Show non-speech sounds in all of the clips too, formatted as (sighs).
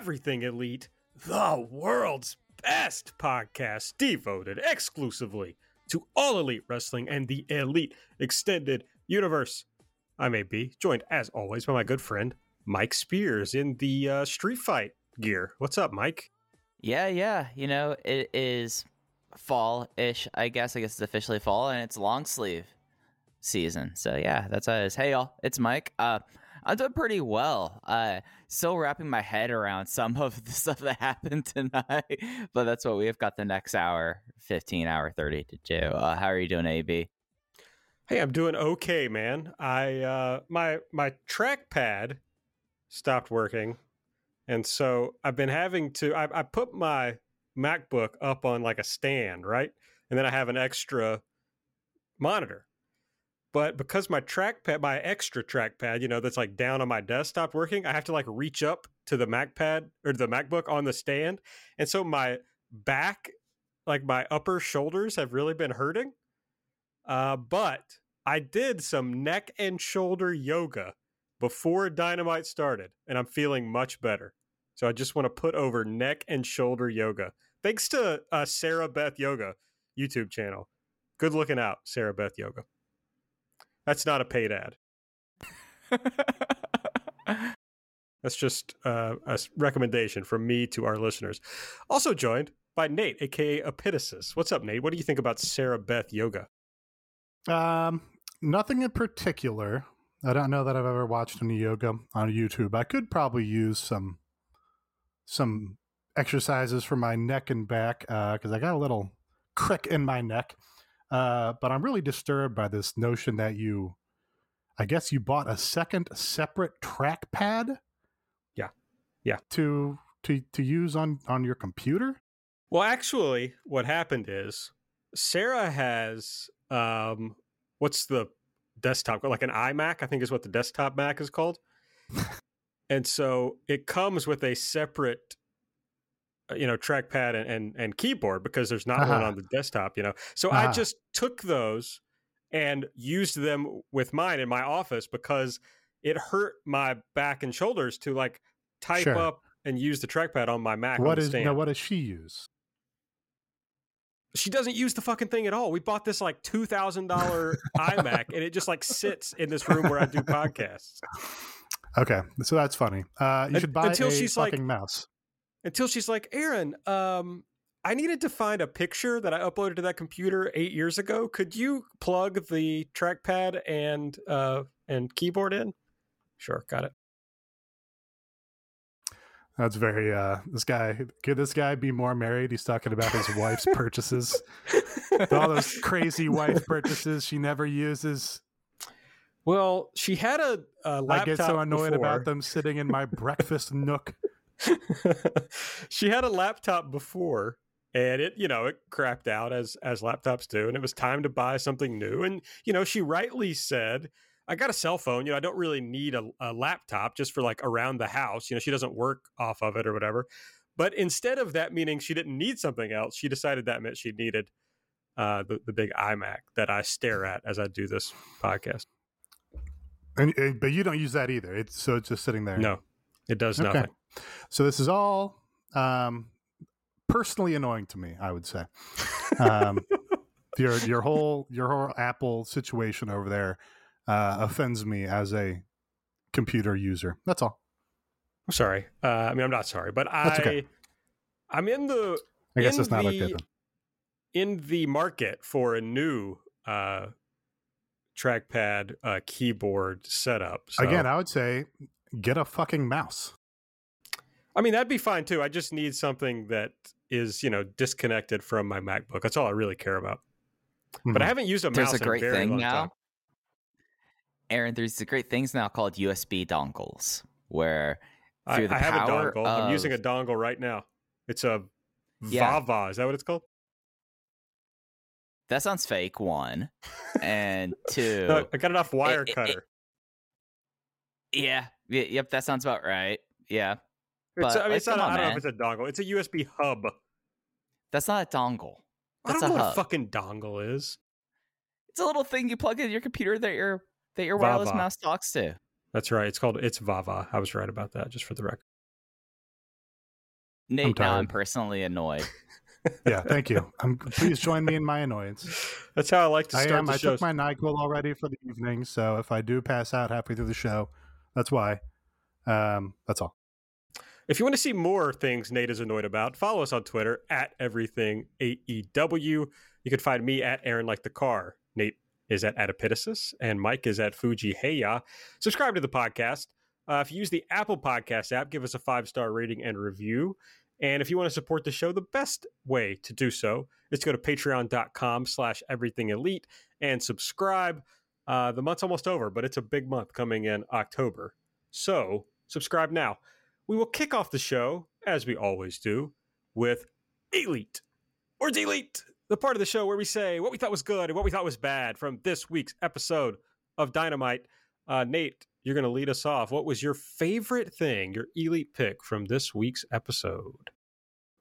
Everything Elite, the world's best podcast devoted exclusively to all elite wrestling and the elite extended universe. I may be joined as always by my good friend Mike Spears in the uh, Street Fight gear. What's up, Mike? Yeah, yeah. You know, it is fall ish, I guess. I guess it's officially fall and it's long sleeve season. So yeah, that's how it is. Hey y'all, it's Mike. Uh I'm doing pretty well. Uh still wrapping my head around some of the (laughs) stuff that happened tonight. (laughs) but that's what we've got the next hour, 15 hour 30 to do. Uh, how are you doing, AB? Hey, I'm doing okay, man. I uh my my trackpad stopped working. And so I've been having to I, I put my MacBook up on like a stand, right? And then I have an extra monitor. But because my trackpad, my extra trackpad, you know, that's like down on my desk stopped working, I have to like reach up to the MacPad or the MacBook on the stand. And so my back, like my upper shoulders have really been hurting. Uh, but I did some neck and shoulder yoga before Dynamite started, and I'm feeling much better. So I just want to put over neck and shoulder yoga. Thanks to uh, Sarah Beth Yoga YouTube channel. Good looking out, Sarah Beth Yoga. That's not a paid ad. (laughs) That's just uh, a recommendation from me to our listeners. Also joined by Nate, aka Epitasis. What's up, Nate? What do you think about Sarah Beth Yoga? Um, nothing in particular. I don't know that I've ever watched any yoga on YouTube. I could probably use some some exercises for my neck and back because uh, I got a little crick in my neck. Uh, but I'm really disturbed by this notion that you, I guess, you bought a second separate trackpad. Yeah, yeah. To to to use on on your computer. Well, actually, what happened is Sarah has um, what's the desktop like an iMac? I think is what the desktop Mac is called. (laughs) and so it comes with a separate you know trackpad and, and, and keyboard because there's not uh-huh. one on the desktop you know so uh-huh. i just took those and used them with mine in my office because it hurt my back and shoulders to like type sure. up and use the trackpad on my mac what is now what does she use she doesn't use the fucking thing at all. We bought this like two thousand dollar iMac, and it just like sits in this room where I do podcasts. (laughs) Okay, so that's funny. Uh, you should buy until a she's fucking like, mouse. Until she's like, Aaron, um, I needed to find a picture that I uploaded to that computer eight years ago. Could you plug the trackpad and uh, and keyboard in? Sure, got it. That's very uh this guy could this guy be more married? He's talking about his wife's purchases. All those (laughs) crazy wife purchases she never uses. Well, she had a, a laptop. I get so annoyed before. about them sitting in my breakfast nook. (laughs) she had a laptop before and it you know it crapped out as as laptops do and it was time to buy something new and you know she rightly said I got a cell phone. You know, I don't really need a, a, laptop just for like around the house. You know, she doesn't work off of it or whatever. But instead of that meaning she didn't need something else, she decided that meant she needed uh, the, the big iMac that I stare at as I do this podcast. And, and, but you don't use that either. It's so it's just sitting there. No, it does okay. nothing. So this is all um, personally annoying to me. I would say um, (laughs) your your whole your whole Apple situation over there uh, offends me as a computer user. That's all. I'm sorry. Uh, I mean, I'm not sorry, but I, okay. I'm in the. I guess it's not the, like that. In the market for a new uh, trackpad uh, keyboard setup. So, Again, I would say get a fucking mouse. I mean, that'd be fine too. I just need something that is, you know, disconnected from my MacBook. That's all I really care about. Mm-hmm. But I mm-hmm. haven't used a There's mouse. There's a great a thing now. Time. Aaron, there's the great things now called USB dongles, where I, the I have a power dongle. I'm using a dongle right now. It's a Yeah. Vava. Is that what it's called? that sounds fake. One and (laughs) two. No, I got it off wire it- it- cutter. yeah, yep, that sounds about right. Yeah, It's, but, I mean, like, it's not. a- on, I don't know if it's a dongle. It's a USB hub. that's not a dongle. That's I don't a know what a fucking dongle is. It's a little thing you plug in your computer that your that your wireless mouse talks to. That's right. It's called. It's Vava. I was right about that. Just for the record. Nate, now I'm personally annoyed. (laughs) Yeah, thank you. Um, please join me in my annoyance. That's how I like to I start am. the I show. took my Nyquil already for the evening, so if I do pass out halfway through the show, that's why. Um, that's all. If you want to see more things Nate is annoyed about, follow us on Twitter at everything AEW. You can find me at Aaron like the car. Nate is at Adipitosis, and Mike is at Fuji Heya. Subscribe to the podcast. Uh, if you use the Apple Podcast app, give us a five star rating and review. And if you want to support the show, the best way to do so is to go to patreon.com slash everything elite and subscribe. Uh, the month's almost over, but it's a big month coming in October. So subscribe now. We will kick off the show, as we always do, with Elite or Delete, the part of the show where we say what we thought was good and what we thought was bad from this week's episode of Dynamite. Uh, Nate, you're going to lead us off. What was your favorite thing, your Elite pick from this week's episode?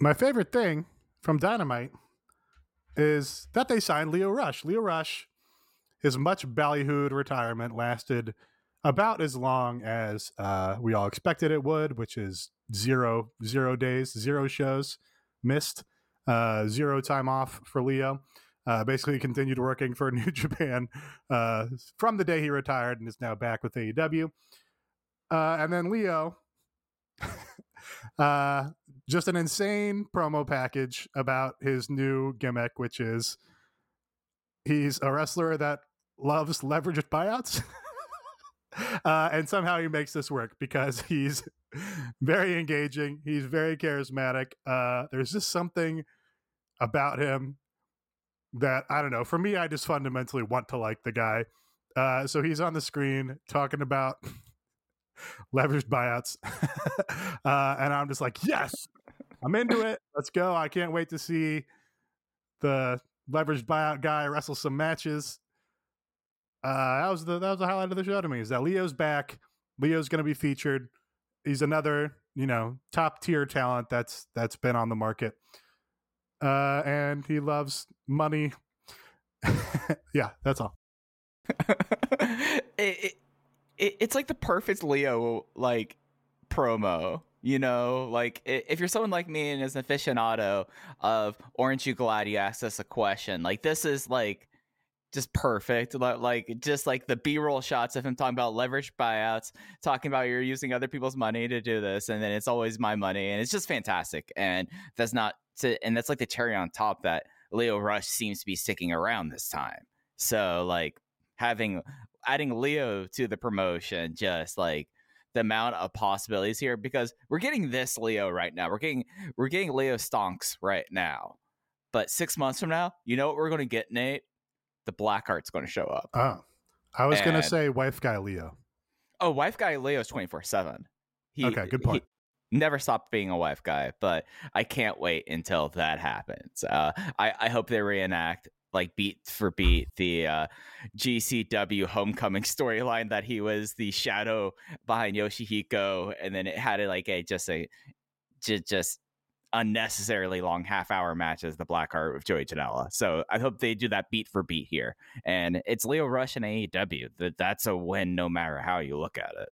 My favorite thing from Dynamite is that they signed Lio Rush. Lio Rush, his much ballyhooed retirement lasted about as long as uh, we all expected it would, which is zero zero days, zero shows missed, uh, zero time off for Lio. Uh, basically, continued working for (laughs) New Japan uh, from the day he retired and is now back with AEW. Uh, and then Lio, (laughs) uh, just an insane promo package about his new gimmick, which is he's a wrestler that loves leveraged buyouts. (laughs) (laughs) uh, and somehow he makes this work because (laughs) he's very engaging. He's very charismatic. Uh, there's just something about him that I don't know. For me, I just fundamentally want to like the guy. Uh, so he's on the screen talking about (laughs) leveraged buyouts, uh, and I'm just like, yes, I'm into it. Let's go. I can't wait to see the leveraged buyout guy wrestle some matches. Uh, that was the that was the highlight of the show to me. Is that Lio's back? Lio's going to be featured. He's another you know top tier talent that's that's been on the market, uh, and he loves money. (laughs) yeah, that's all. (laughs) it, it, it, it's like the perfect Lio like promo. You know, like if you're someone like me and is an aficionado of Orange You Glad you asked us a question, like this is like just perfect. Like just like the B-roll shots of him talking about leverage buyouts, talking about you're using other people's money to do this, and then it's always my money, and it's just fantastic. And that's not to, and that's like the cherry on top that Lio Rush seems to be sticking around this time. So like having adding Lio to the promotion, just like the amount of possibilities here, because we're getting this Lio right now. We're getting we're getting Lio stonks right now. But six months from now, you know what we're going to get, Nate? The Blackheart's going to show up. Oh, I was going to say wife guy Lio. Oh, wife guy Lio's twenty four seven. Okay, good point. never stopped being a wife guy, but I can't wait until that happens. Uh, I I hope they reenact like beat for beat the uh, GCW homecoming (laughs) storyline that he was the shadow behind Yoshihiko, and then it had like a just a ju- just unnecessarily long half hour match as the Blackheart with Joey Janela. So I hope they do that beat for beat here. And it's Lio Rush and AEW. That that's a win no matter how you look at it.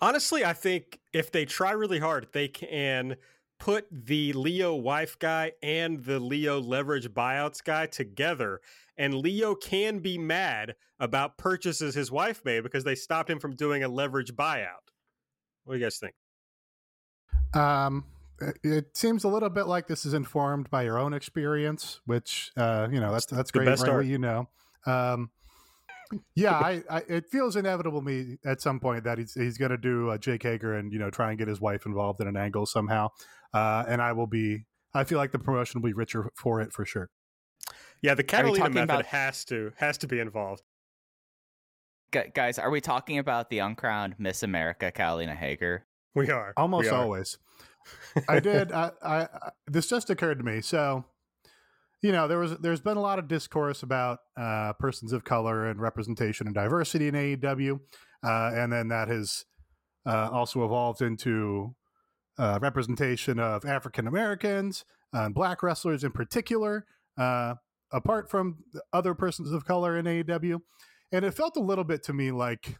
Honestly, I think if they try really hard, they can put the Lio wife guy and the Lio leverage buyouts guy together. And Lio can be mad about purchases his wife made because they stopped him from doing a leverage buyout. What do you guys think? Um, it- it seems a little bit like this is informed by your own experience, which uh, you know that's that's the great. best right, you know. Um, yeah, I, I it feels inevitable to me at some point that he's he's going to do a Jake Hager and you know try and get his wife involved in an angle somehow, uh, and I will be. I feel like the promotion will be richer for it for sure. Yeah, the Catalina method about- has to has to be involved. Gu- guys, are we talking about the uncrowned Miss America, Catalina Hager? We are Almost we are. always. I did. I, I, this just occurred to me. So, you know, there was there's been a lot of discourse about uh, persons of color and representation and diversity in AEW, uh, and then that has uh, also evolved into uh, representation of African Americans and black wrestlers in particular, uh, apart from other persons of color in AEW. And it felt a little bit to me like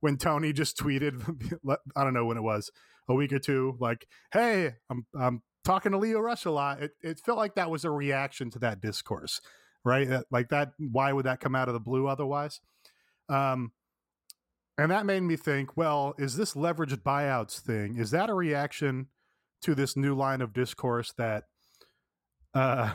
when Tony just tweeted, (laughs) I don't know when it was, a week or two, like, "Hey, I'm I'm talking to Lio Rush a lot." It it felt like that was a reaction to that discourse, right? That- Like that. Why would that come out of the blue otherwise? Um, and that made me think, well, is this leveraged buyouts thing? Is that a reaction to this new line of discourse that, uh,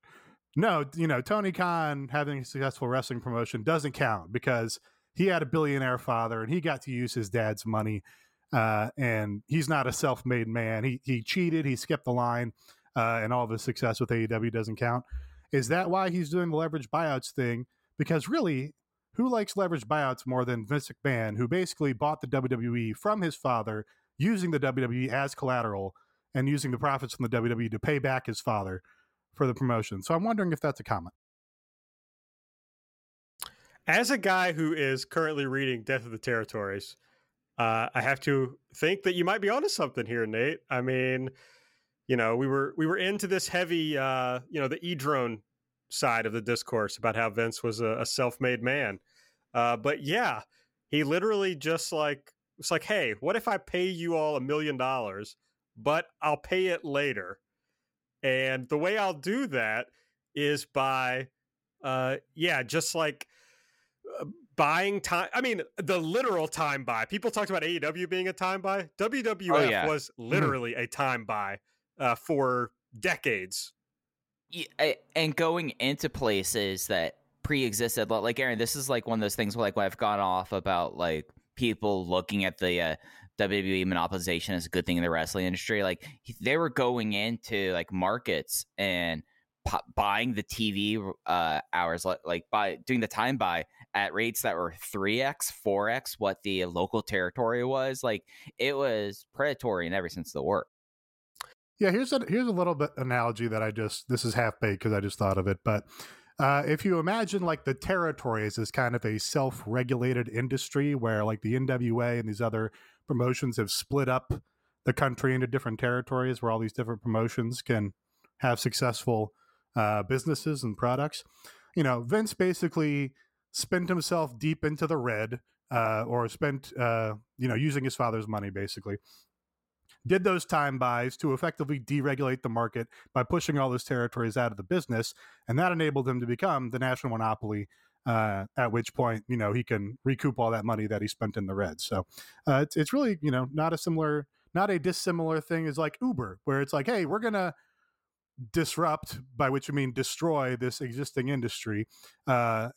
(laughs) no, you know, Tony Khan having a successful wrestling promotion doesn't count because he had a billionaire father and he got to use his dad's money. Uh, and he's not a self-made man. He he cheated. He skipped the line, uh, and all of his success with AEW doesn't count. Is that why he's doing the leverage buyouts thing? Because really, who likes leverage buyouts more than Vince McMahon, who basically bought the WWE from his father, using the WWE as collateral and using the profits from the WWE to pay back his father for the promotion? So I'm wondering if that's a comment. As a guy who is currently reading Death of the Territories, uh, I have to think that you might be onto something here, Nate. I mean, you know, we were we were into this heavy, uh, you know, the e drone side of the discourse about how Vince was a, a self made man. Uh, but yeah, he literally just like it's like, hey, what if I pay you all a million dollars, but I'll pay it later, and the way I'll do that is by, uh, yeah, just like buying time. I mean, the literal time buy. People talked about AEW being a time buy. WWF Oh, yeah. was literally a time buy uh, for decades. Yeah, and going into places that pre-existed like aaron this is like one of those things where like when i've gone off about like people looking at the uh, wwe monopolization as a good thing in the wrestling industry like they were going into like markets and buying the tv uh hours like, like by doing the time buy at rates that were 3x 4x what the local territory was like it was predatory in every sense of the word Yeah, here's a here's a little bit analogy that I just this is half baked because I just thought of it, but uh, if you imagine like the territories as kind of a self-regulated industry where like the NWA and these other promotions have split up the country into different territories where all these different promotions can have successful uh, businesses and products. You know, Vince basically spent himself deep into the red, uh, or spent uh, you know using his father's money basically did those time buys to effectively deregulate the market by pushing all those territories out of the business, and that enabled him to become the national monopoly. Uh, at which point, you know, he can recoup all that money that he spent in the red. So uh, it's it's really you know not a similar, not a dissimilar thing as like Uber, where it's like, hey, we're gonna disrupt, by which I mean destroy this existing industry, uh,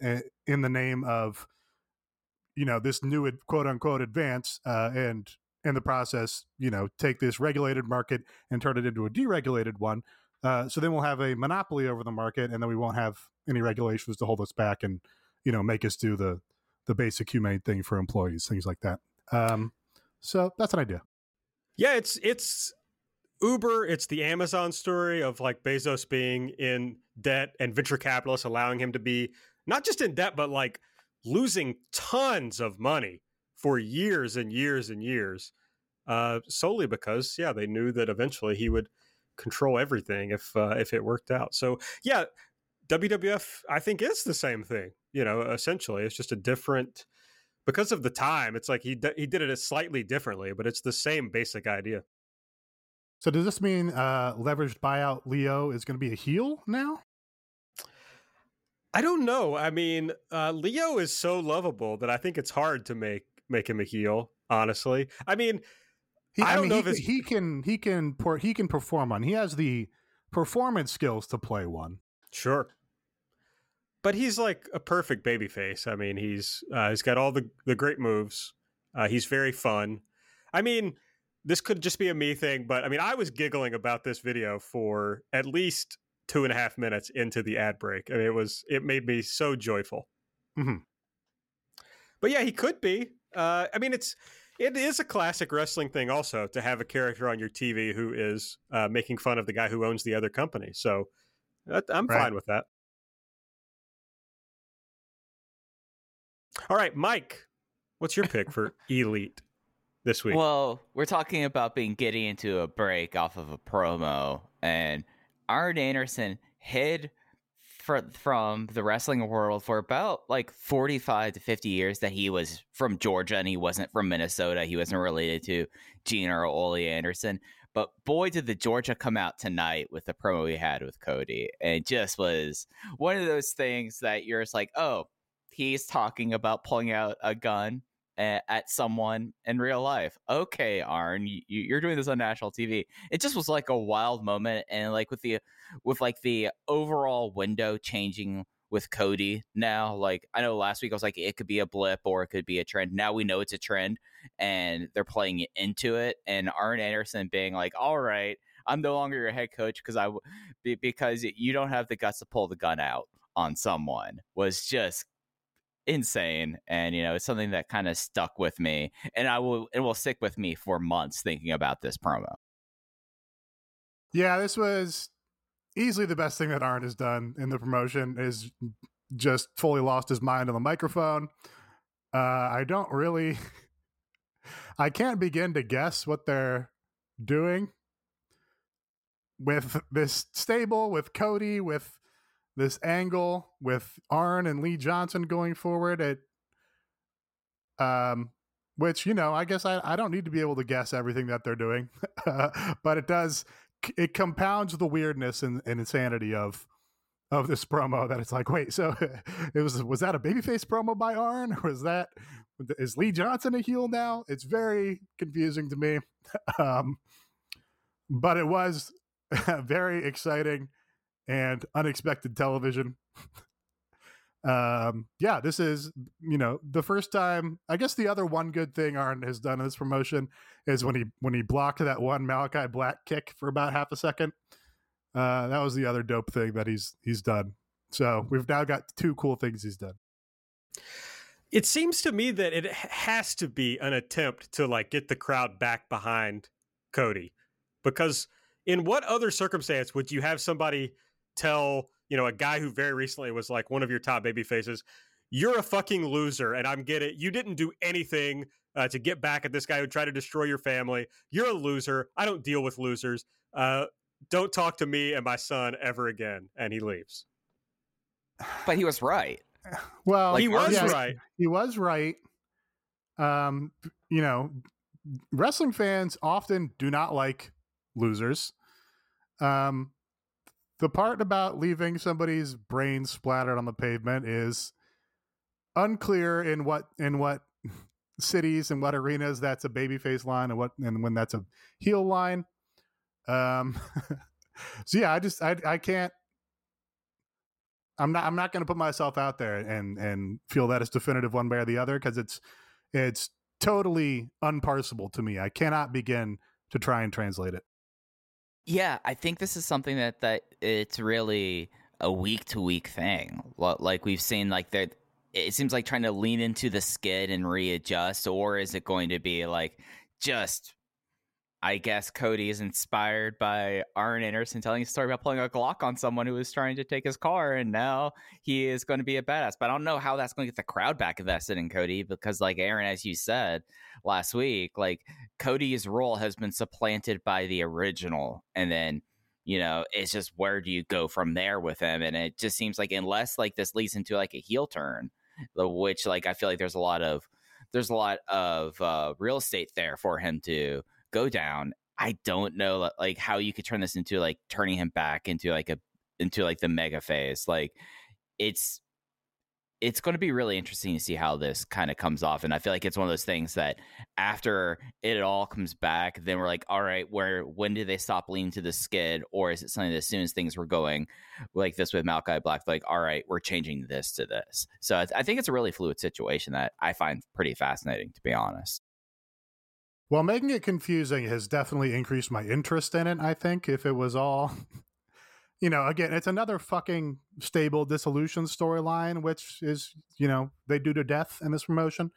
in the name of you know this new quote unquote advance, uh, and in the process, you know, take this regulated market and turn it into a deregulated one. Uh, so then we'll have a monopoly over the market, and then we won't have any regulations to hold us back and you know make us do the the basic humane thing for employees, things like that. Um, so that's an idea. Yeah, it's it's Uber. It's the Amazon story of like Bezos being in debt and venture capitalists allowing him to be not just in debt, but like losing tons of money for years and years and years, uh, solely because yeah they knew that eventually he would control everything if uh, if it worked out. So yeah, WWF I think is the same thing. You know, essentially it's just a different because of the time. It's like he he did it slightly differently, but it's the same basic idea. So does this mean uh, leveraged buyout Lio is going to be a heel now? I don't know. I mean, uh, Lio is so lovable that I think it's hard to make make him a heel. Honestly, I mean, He, I don't mean, know he, if he can he can por- he can perform on. He has the performance skills to play one. sure, but he's like a perfect babyface. I mean, he's uh, he's got all the the great moves. Uh, he's very fun. I mean, this could just be a me thing, but I mean, I was giggling about this video for at least two and a half minutes into the ad break. I mean, it was it made me so joyful. Mhm. but yeah, he could be. Uh, I mean, it's it is a classic wrestling thing also to have a character on your TV who is uh, making fun of the guy who owns the other company. So I'm right. fine with that. All right, Mike, what's your pick for Elite this week? Well, we're talking about being getting into a break off of a promo, and Arn Anderson hid for, from the wrestling world for about like 45 to 50 years that he was from Georgia and he wasn't from Minnesota. He wasn't related to Gene or Ole Anderson. But boy, did the Georgia come out tonight with the promo we had with Cody. And just was one of those things that you're just like, oh, he's talking about pulling out a gun at someone in real life. Okay, Arn, you, are doing this on national TV. It just was like a wild moment, and like with the with like the overall window changing with Cody now. Like I know last week I was like it could be a blip or it could be a trend. Now we know it's a trend, and they're playing into it. And Arn Anderson being like, "All right, I'm no longer your head coach because I because you don't have the guts to pull the gun out." on someone was just insane and you know it's something that kind of stuck with me and i will it will stick with me for months thinking about this promo. Yeah this was easily the best thing that Arn has done in the promotion is just fully lost his mind on the microphone. Uh i don't really (laughs) i can't begin to guess what they're doing with this stable with cody with this angle with Arn and Lee Johnson going forward at um which you know i guess I, I don't need to be able to guess everything that they're doing (laughs) but it does it compounds the weirdness and, and, insanity of of this promo that it's like wait so (laughs) it was was that a babyface promo by arn? Or (laughs) was that is lee johnson a heel now? It's very confusing to me. Um but it was very exciting and unexpected television. (laughs) um, yeah, this is you know the first time. I guess the other one good thing Arn has done in this promotion is when he when he blocked that one Malakai Black kick for about half a second. Uh, that was the other dope thing that he's he's done. So we've now got two cool things he's done. It seems to me that it has to be an attempt to like get the crowd back behind Cody, because in what other circumstance would you have somebody tell you know a guy who very recently was like one of your top baby faces you're a fucking loser and i'm getting you didn't do anything uh, to get back at this guy who tried to destroy your family. You're a loser. I don't deal with losers. Uh, don't talk to me and my son ever again. And he leaves. But he was right. (sighs) Well like, he was yeah, right. he was right. Um you know wrestling fans often do not like losers. Um the part about leaving somebody's brain splattered on the pavement is unclear in what in what (laughs) cities and what arenas that's a babyface line and what and when that's a heel line. Um, (laughs) so yeah, I just I I can't. I'm not I'm not going to put myself out there and and feel that it's definitive one way or the other because it's it's totally unparsable to me. I cannot begin to try and translate it. Yeah, I think this is something that that it's really a week to week thing. Like we've seen, like that. It seems like trying to lean into the skid and readjust, or is it going to be like just I guess Cody is inspired by Arn Anderson telling a story about pulling a Glock on someone who was trying to take his car, and now he is going to be a badass. But I don't know how that's going to get the crowd back invested in Cody because, like Aaron, as you said last week, like Cody's role has been supplanted by the original, and then you know it's just where do you go from there with him? And it just seems like unless like this leads into like a heel turn, which like I feel like there's a lot of there's a lot of uh, real estate there for him to go down. I don't know like how you could turn this into like turning him back into like a into like the mega phase. Like it's it's going to be really interesting to see how this kind of comes off and i feel like it's one of those things that after it all comes back then we're like all right where when do they stop leaning to the skid or is it something that as soon as things were going like this with malakai black like all right we're changing this to this so I think it's a really fluid situation that i find pretty fascinating to be honest well, making it confusing has definitely increased my interest in it. I think if it was all, (laughs) you know, again, it's another fucking stable dissolution storyline, which is, you know, they do to death in this promotion.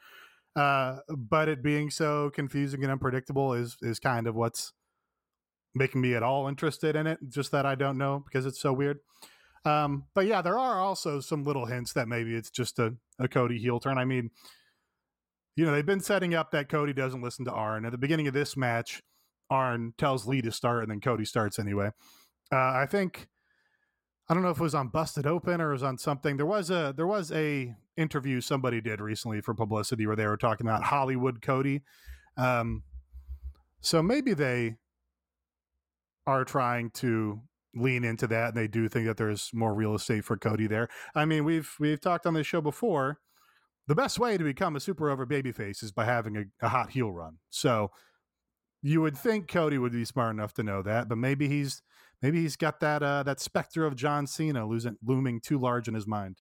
Uh, but it being so confusing and unpredictable is is kind of what's making me at all interested in it. Just that I don't know because it's so weird. Um, but yeah, there are also some little hints that maybe it's just a, a Cody heel turn. I mean, you know, they've been setting up that Cody doesn't listen to Arn. At the beginning of this match, Arn tells Lee to start, and then Cody starts anyway. Uh, I think I don't know if it was on Busted Open or it was on something. There was a there was a interview somebody did recently for publicity where they were talking about Hollywood Cody. Um, so maybe they are trying to lean into that and they do think that there's more real estate for Cody there. I mean, we've we've talked on this show before. The best way to become a super over babyface is by having a, a hot heel run. So you would think Cody would be smart enough to know that, but maybe he's maybe he's got that uh, that specter of John Cena losing, looming too large in his mind.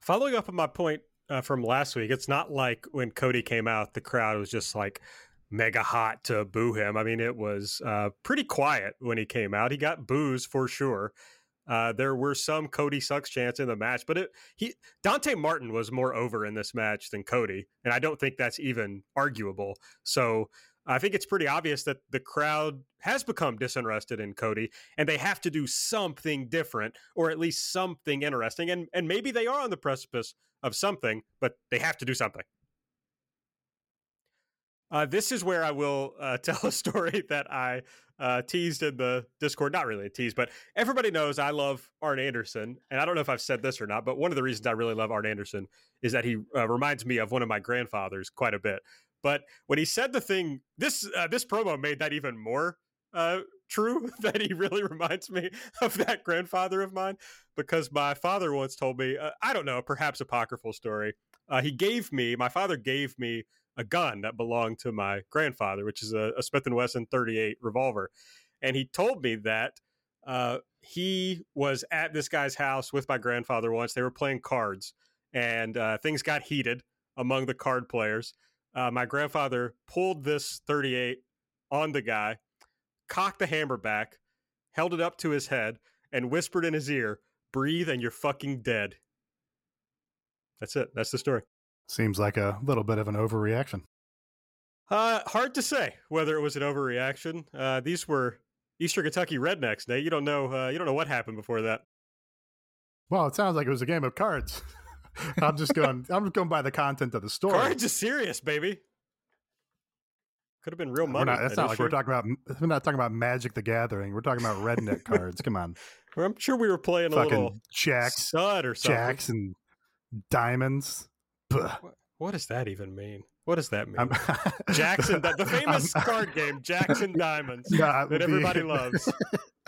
Following up on my point uh, from last week, it's not like when Cody came out, the crowd was just like mega hot to boo him. I mean, it was uh, pretty quiet when he came out. He got boos for sure. Uh, there were some Cody sucks chance in the match, but it he Dante Martin was more over in this match than Cody, and I don't think that's even arguable. So I think it's pretty obvious that the crowd has become disinterested in Cody, and they have to do something different, or at least something interesting. And and maybe they are on the precipice of something, but they have to do something. Uh, this is where I will uh, (laughs) tell a story that I uh, teased in the Discord. Not really a tease, but everybody knows I love Arn Anderson. And I don't know if I've said this or not, but one of the reasons I really love Arn Anderson is that he uh, reminds me of one of my grandfathers quite a bit. But when he said the thing, this uh, this promo made that even more uh, true (laughs) that he really reminds me of that grandfather of mine because my father once told me, I don't know, perhaps apocryphal story. he gave me, my father gave me a gun that belonged to my grandfather, which is a, a Smith and Wesson 38 revolver, and he told me that uh, he was at this guy's house with my grandfather once. They were playing cards, and uh, things got heated among the card players. Uh, my grandfather pulled this 38 on the guy, cocked the hammer back, held it up to his head, and whispered in his ear, "Breathe, and you're fucking dead." That's it. That's the story. Seems like a little bit of an overreaction. Uh, hard to say whether it was an overreaction. Uh, these were Eastern Kentucky rednecks. Nate, you don't know. Uh, you don't know what happened before that. Well, it sounds like it was a game of cards. (laughs) I'm just going. I'm just going by the content of the story. Cards is serious, baby. Could have been real money. Not, that's not like we're talking about. We're not talking about Magic the Gathering. We're talking about redneck (laughs) cards. Come on. I'm sure we were playing Fucking a little jacks, stud or something. Jacks and diamonds. What, what, does that even mean? What does that mean? (laughs) Jackson, the famous I'm, (laughs) card game, Jackson Diamonds, (laughs) that the, everybody loves.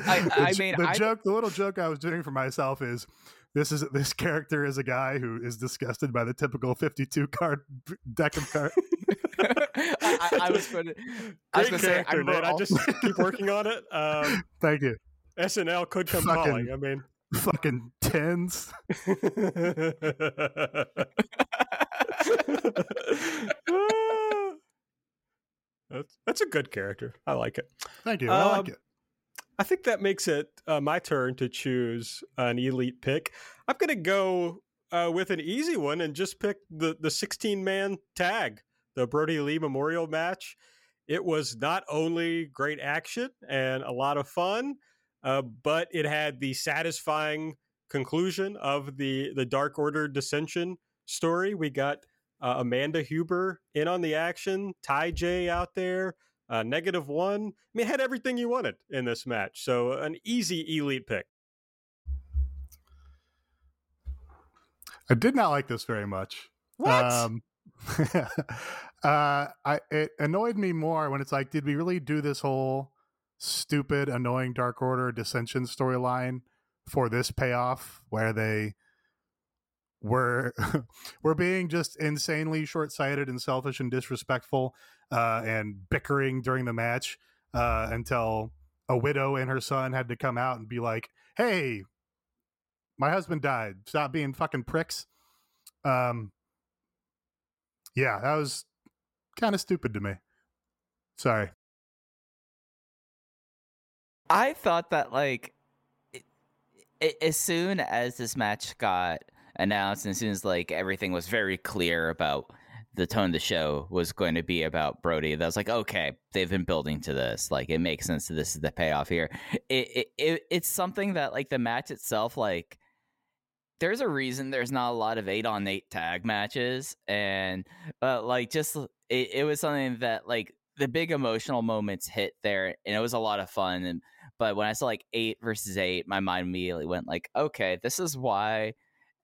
I, I mean, the I, joke, the little joke I was doing for myself is this is this character is a guy who is disgusted by the typical 52 card deck of cards. I, I, was going to. I was going to say, I, Nate, I just keep working on it. Um, Thank you. SNL could come Fucking, calling. I mean, fucking tens. (laughs) (laughs) that's, that's a good character. I like it. Thank you. I um, like it. I think that makes it uh, my turn to choose an elite pick. I'm going to go uh, with an easy one and just pick the the 16 man tag, the Brodie Lee Memorial match. It was not only great action and a lot of fun, uh, but it had the satisfying conclusion of the the Dark Order dissension story. We got uh, Amanda Huber in on the action, Ty J out there, uh, negative one. I mean, had everything you wanted in this match. So an easy elite pick. I did not like this very much. What? Um, (laughs) uh, I it annoyed me more when it's like, did we really do this whole stupid, annoying Dark Order dissension storyline for this payoff where they were (laughs) were being just insanely short-sighted and selfish and disrespectful uh, and bickering during the match uh, until a widow and her son had to come out and be like, "Hey, my husband died. Stop being fucking pricks." Um, yeah, that was kind of stupid to me. Sorry. I thought that like as soon as this match got announced, and as soon as like everything was very clear about the tone of the show was going to be about Brodie, that was like, okay, they've been building to this. Like, it makes sense that this is the payoff here. It, it, it it's something that like the match itself, like there's a reason there's not a lot of eight on eight tag matches, and uh, like just it, it was something that like the big emotional moments hit there, and it was a lot of fun. And but when I saw like eight versus eight, my mind immediately went like, okay, this is why.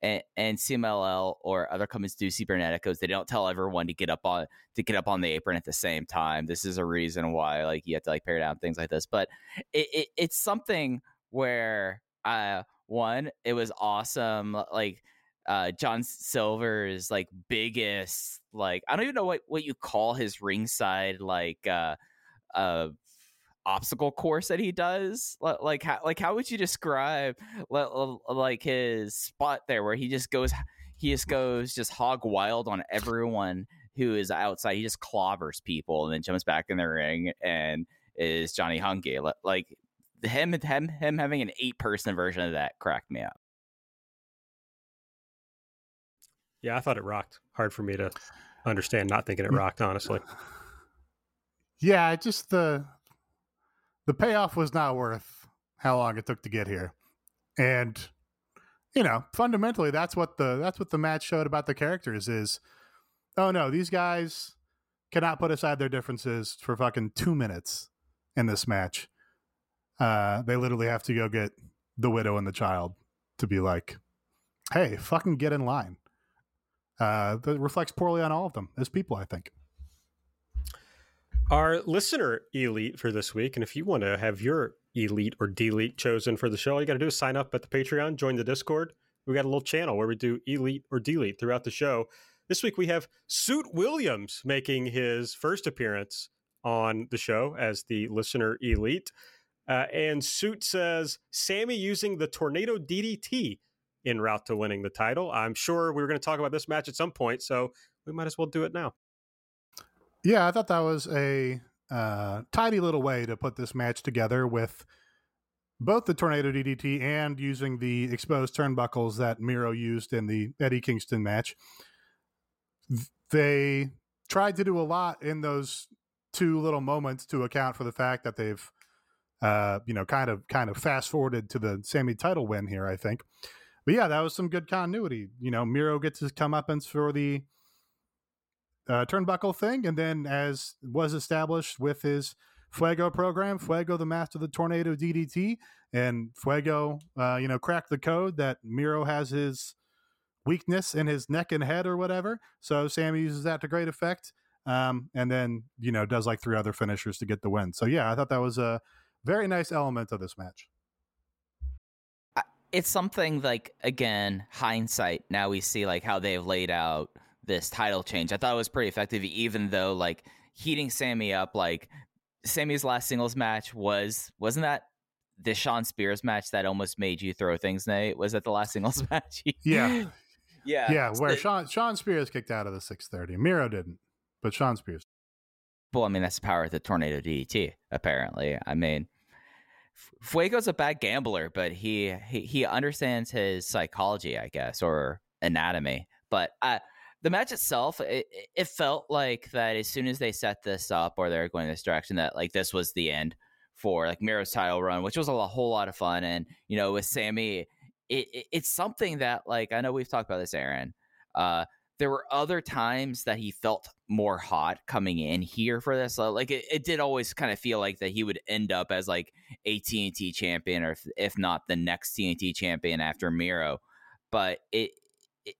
And, and CMLL or other companies do cyberneticos. They don't tell everyone to get up on to get up on the apron at the same time. This is a reason why like you have to like pare down things like this. But it, it it's something where uh one it was awesome like uh John Silver's like biggest like I don't even know what what you call his ringside like uh uh obstacle course that he does? Like how like how would you describe like his spot there where he just goes he just goes just hog wild on everyone who is outside? He just clobbers people and then jumps back in the ring and is Johnny Hungee. Like him him him having an eight person version of that cracked me up. Yeah I thought it rocked. Hard for me to understand not thinking it mm. rocked honestly. (laughs) Yeah just the the payoff was not worth how long it took to get here. And you know, fundamentally that's what the that's what the match showed about the characters is oh no, these guys cannot put aside their differences for fucking 2 minutes in this match. Uh they literally have to go get the widow and the child to be like, "Hey, fucking get in line." Uh that reflects poorly on all of them as people, I think our listener elite for this week. And if you want to have your elite or delete chosen for the show, all you got to do is sign up at the Patreon, join the Discord. We got a little channel where we do elite or delete throughout the show. This week we have Suit Williams making his first appearance on the show as the listener elite. Uh, and Suit says Sammy using the tornado DDT in route to winning the title. I'm sure we were going to talk about this match at some point, so we might as well do it now. Yeah, I thought that was a uh, tidy little way to put this match together with both the tornado DDT and using the exposed turnbuckles that Miro used in the Eddie Kingston match. They tried to do a lot in those two little moments to account for the fact that they've uh, you know, kind of kind of fast forwarded to the Sammy title win here, I think. But yeah, that was some good continuity. You know, Miro gets his comeuppance for the uh, turnbuckle thing, and then as was established with his Fuego program, Fuego the master of the tornado DDT, and Fuego, uh, you know, cracked the code that Miro has his weakness in his neck and head or whatever. So Sammy uses that to great effect, um, and then you know does like three other finishers to get the win. So yeah, I thought that was a very nice element of this match. It's something like again hindsight. Now we see like how they've laid out this title change. I thought it was pretty effective, even though like heating Sammy up. Like Sammy's last singles match was wasn't that the Shawn Spears match that almost made you throw things? Nate was that the last singles (laughs) match? yeah, (laughs) yeah, yeah. Where Shawn Shawn Spears kicked out of the six thirty. Miro didn't, but Shawn Spears. Well, I mean that's the power of the tornado DDT. Apparently, I mean. Fuego's a bad gambler, but he, he he understands his psychology, I guess, or anatomy. But I the match itself, it, it felt like that as soon as they set this up or they're going this direction, that like this was the end for like Miro's title run, which was a whole lot of fun. And you know, with Sammy, it, it, it's something that like I know we've talked about this, Aaron. Uh, there were other times that he felt more hot coming in here for this. like it, it did always kind of feel like that he would end up as like a TNT champion, or if, if not the next TNT champion after Miro. But it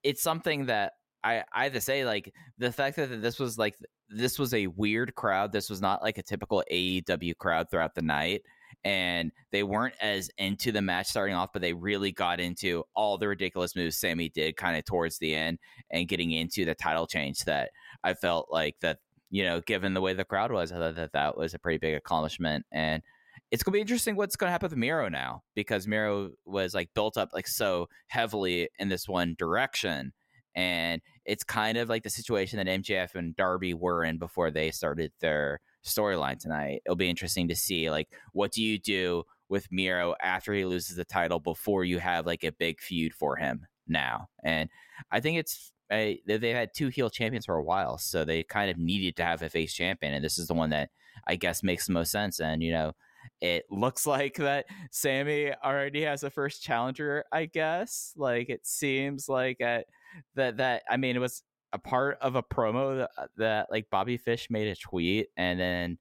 it's something that I I have to say like the fact that this was like this was a weird crowd. This was not like a typical AEW crowd throughout the night. And they weren't as into the match starting off, but they really got into all the ridiculous moves Sammy did kind of towards the end and getting into the title change that I felt like that, you know, given the way the crowd was, I thought that that was a pretty big accomplishment. And it's gonna be interesting what's gonna happen with Miro now because Miro was like built up like so heavily in this one direction and it's kind of like the situation that MJF and Darby were in before they started their storyline tonight. It'll be interesting to see like what do you do with Miro after he loses the title before you have like a big feud for him now. And I think it's eh, a, they've had two heel champions for a while, so they kind of needed to have a face champion, and this is the one that I guess makes the most sense. And you know, it looks (laughs) like that Sammy already has a first challenger. I guess like it seems like at, that that I mean it was a part of a promo that, uh, that like Bobby Fish made a tweet and then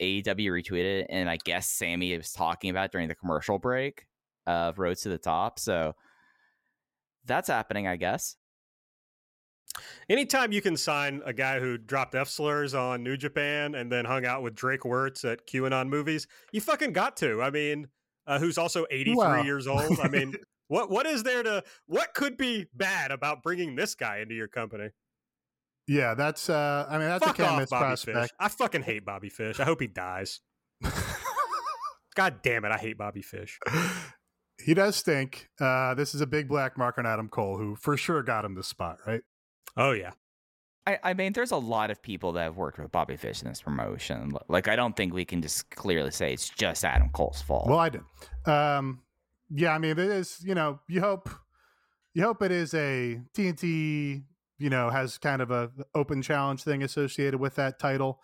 AEW retweeted it, and I guess Sammy was talking about during the commercial break of Road to the Top. So that's happening, I guess. Anytime you can sign a guy who dropped F slurs on New Japan and then hung out with Drake Wuertz at QAnon movies, you fucking got to. I mean, uh, who's also 83 wow. years old. I mean, (laughs) what what is there to what could be bad about bringing this guy into your company? Yeah, that's uh I mean that's Fuck a off, Bobby Fish. I fucking hate Bobby Fish. I hope he dies. (laughs) God damn it, I hate Bobby Fish. He does stink. Uh this is a big black mark on Adam Cole, who for sure got him the spot, right? Oh yeah. I, I mean, there's a lot of people that have worked with Bobby Fish in this promotion. Like, I don't think we can just clearly say it's just Adam Cole's fault. Well, I did. Um, yeah, I mean, it is. You know, you hope, you hope it is a TNT. You know, has kind of a open challenge thing associated with that title,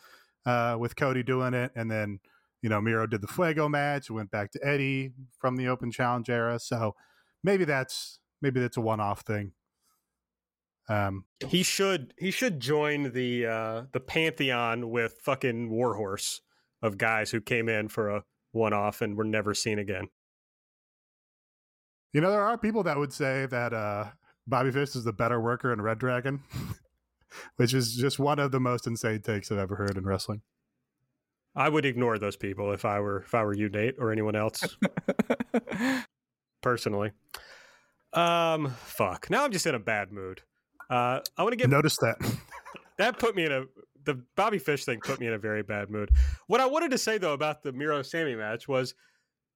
uh, with Cody doing it, and then you know Miro did the Fuego match, went back to Eddie from the open challenge era. So maybe that's maybe that's a one off thing. Um, he should he should join the uh, the pantheon with fucking Warhorse of guys who came in for a one off and were never seen again. You know, there are people that would say that uh, Bobby Fish is the better worker in Red Dragon, (laughs) which is just one of the most insane takes I've ever heard in wrestling. I would ignore those people if I were if I were you, Nate, or anyone else. (laughs) Personally. Um, fuck. Now I'm just in a bad mood. Uh, I want to get notice that (laughs) that put me in a the Bobby Fish thing put me in a very bad mood. What I wanted to say though about the Miro Sammy match was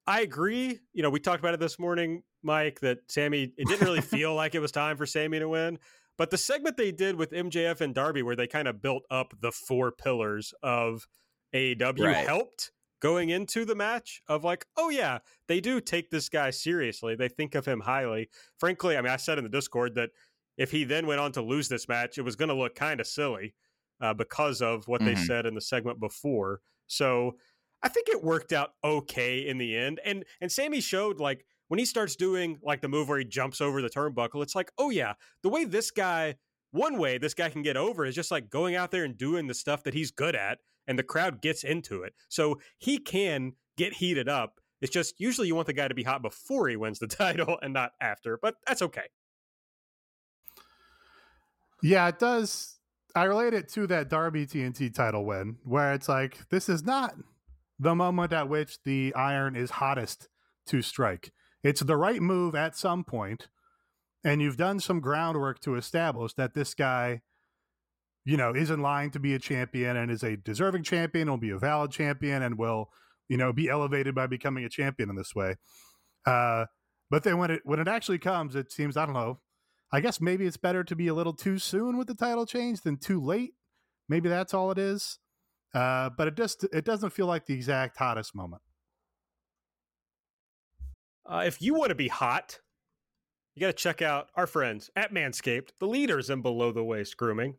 I agree. You know, we talked about it this morning, Mike, that Sammy it didn't really (laughs) feel like it was time for Sammy to win. But the segment they did with MJF and Darby, where they kind of built up the four pillars of AEW, right. helped going into the match of like, oh yeah, they do take this guy seriously. They think of him highly. Frankly, I mean, I said in the Discord that if he then went on to lose this match, it was going to look kind of silly uh, because of what mm-hmm. they said in the segment before. So I think it worked out okay in the end. And and Sammy showed like when he starts doing like the move where he jumps over the turnbuckle, it's like, oh yeah, the way this guy, one way this guy can get over is just like going out there and doing the stuff that he's good at, and the crowd gets into it. So he can get heated up. It's just usually you want the guy to be hot before he wins the (laughs) title and not after, but that's okay. Yeah, it does. I relate it to that Darby TNT title win, where it's like, this is not the moment at which the iron is hottest to strike. It's the right move at some point, and you've done some groundwork to establish that this guy, you know, is in line to be a champion and is a deserving champion, will be a valid champion, and will, you know, be elevated by becoming a champion in this way. Uh, but then when it when it actually comes, it seems I don't know I guess maybe it's better to be a little too soon with the title change than too late. Maybe that's all it is. Uh, but it just it doesn't feel like the exact hottest moment. Uh, if you want to be hot, you got to check out our friends at Manscaped, the leaders in below the waist grooming.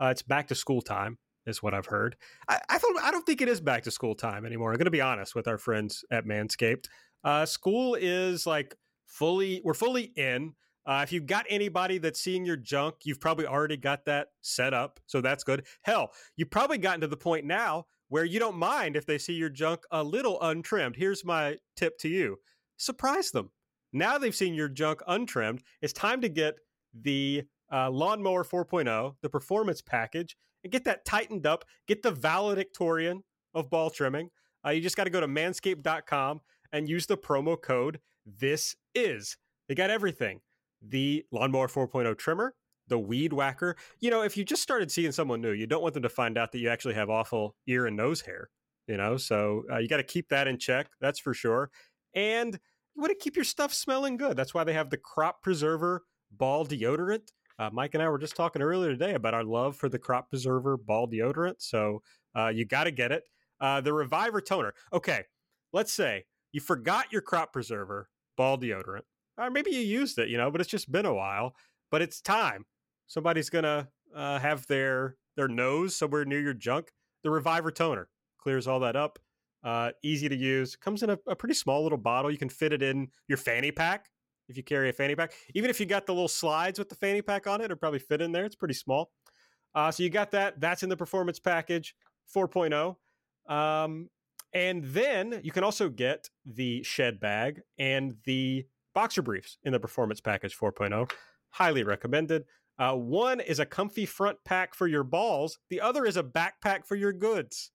Uh, it's back to school time, is what I've heard. I, I, thought I don't think it is back to school time anymore. I'm going to be honest with our friends at Manscaped. Uh, school is like fully we're fully in. Uh, if you've got anybody that's seeing your junk, you've probably already got that set up. So that's good. Hell, you've probably gotten to the point now where you don't mind if they see your junk a little untrimmed. Here's my tip to you surprise them. Now they've seen your junk untrimmed. It's time to get the uh, Lawnmower 4.0, the performance package, and get that tightened up. Get the valedictorian of ball trimming. Uh, you just got to go to manscaped.com and use the promo code This Is. They got everything the Lawnmower 4.0 trimmer, the Weed Whacker. You know, if you just started seeing someone new, you don't want them to find out that you actually have awful ear and nose hair, you know? So uh, you got to keep that in check. That's for sure. And want to keep your stuff smelling good. That's why they have the Crop Preserver Ball Deodorant. Uh, Mike and I were just talking earlier today about our love for the Crop Preserver Ball Deodorant. So uh, you got to get it. Uh, the Reviver Toner. Okay, let's say you forgot your crop preserver, ball deodorant, or maybe you used it, you know, but it's just been a while. But it's time. Somebody's gonna uh, have their their nose somewhere near your junk. The Reviver toner clears all that up. Uh, easy to use. Comes in a, a pretty small little bottle. You can fit it in your fanny pack if you carry a fanny pack. Even if you got the little slides with the fanny pack on it, it'll probably fit in there. It's pretty small. Uh, so you got that. That's in the performance package 4.0. Um, and then you can also get the shed bag and the boxer briefs in the performance package 4.0. Highly recommended. Uh, one is a comfy front pack for your balls. The other is a backpack for your goods.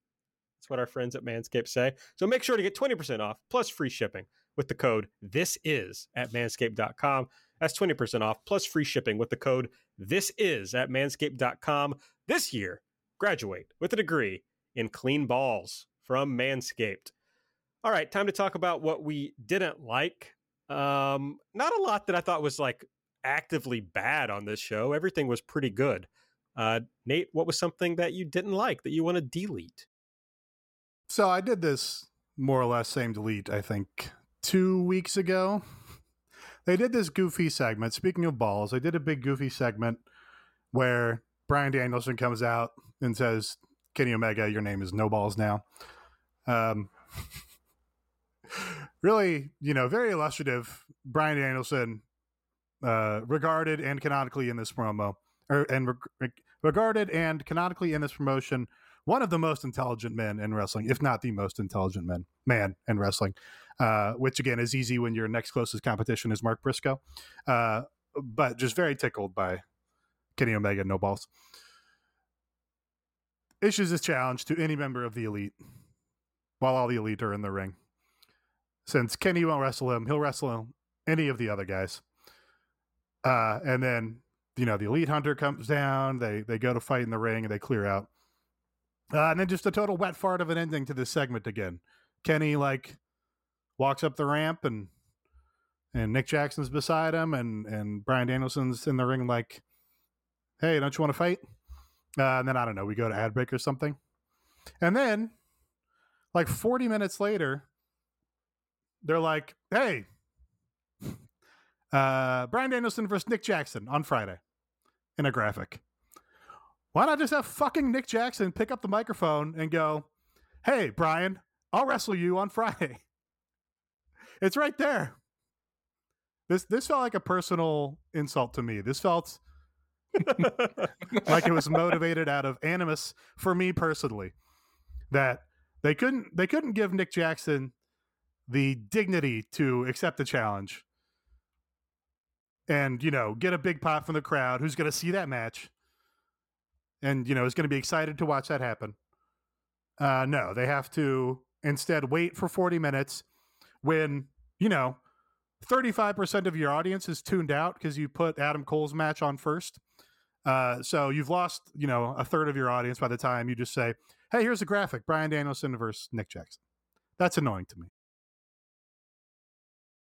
That's what our friends at Manscaped say. So make sure to get 20% off plus free shipping with the code this is at manscaped.com. That's 20% off plus free shipping with the code this is at manscaped.com. This year, graduate with a degree in clean balls from Manscaped. All right, time to talk about what we didn't like. Um, not a lot that I thought was like actively bad on this show. Everything was pretty good. Uh, Nate, what was something that you didn't like that you want to delete? So I did this more or less same delete, I think, two weeks ago. They did this goofy segment. Speaking of balls, they did a big goofy segment where Bryan Danielson comes out and says, Kenny Omega, your name is No Balls now. Um, (laughs) really, you know, very illustrative. Bryan Danielson, uh, regarded and canonically in this promo, or and reg- regarded and canonically in this promotion, one of the most intelligent men in wrestling, if not the most intelligent man man in wrestling. Uh, which again is easy when your next closest competition is Mark Briscoe. Uh, but just very tickled by Kenny Omega, no balls. Issues this challenge to any member of the elite while all the elite are in the ring. Since Kenny won't wrestle him, he'll wrestle any of the other guys. Uh, and then, you know, the elite hunter comes down, they they go to fight in the ring and they clear out. Uh, and then just a total wet fart of an ending to this segment again. Kenny like walks up the ramp and and Nick Jackson's beside him and and Bryan Danielson's in the ring like, hey, don't you want to fight? Uh, and then I don't know, we go to ad break or something, and then like 40 minutes later, they're like, hey, uh, Bryan Danielson versus Nick Jackson on Friday in a graphic. Why not just have fucking Nick Jackson pick up the microphone and go, hey, Bryan, I'll wrestle you on Friday. (laughs) It's right there. This this felt like a personal insult to me. This felt (laughs) like it was motivated out of animus for me personally. That they couldn't they couldn't give Nick Jackson the dignity to accept the challenge and you know get a big pop from the crowd who's going to see that match and you know is going to be excited to watch that happen uh no they have to instead wait for 40 minutes when you know 35% of your audience is tuned out because you put adam cole's match on first uh, so you've lost you know a third of your audience by the time you just say hey here's a graphic Bryan Danielson versus nick jackson that's annoying to me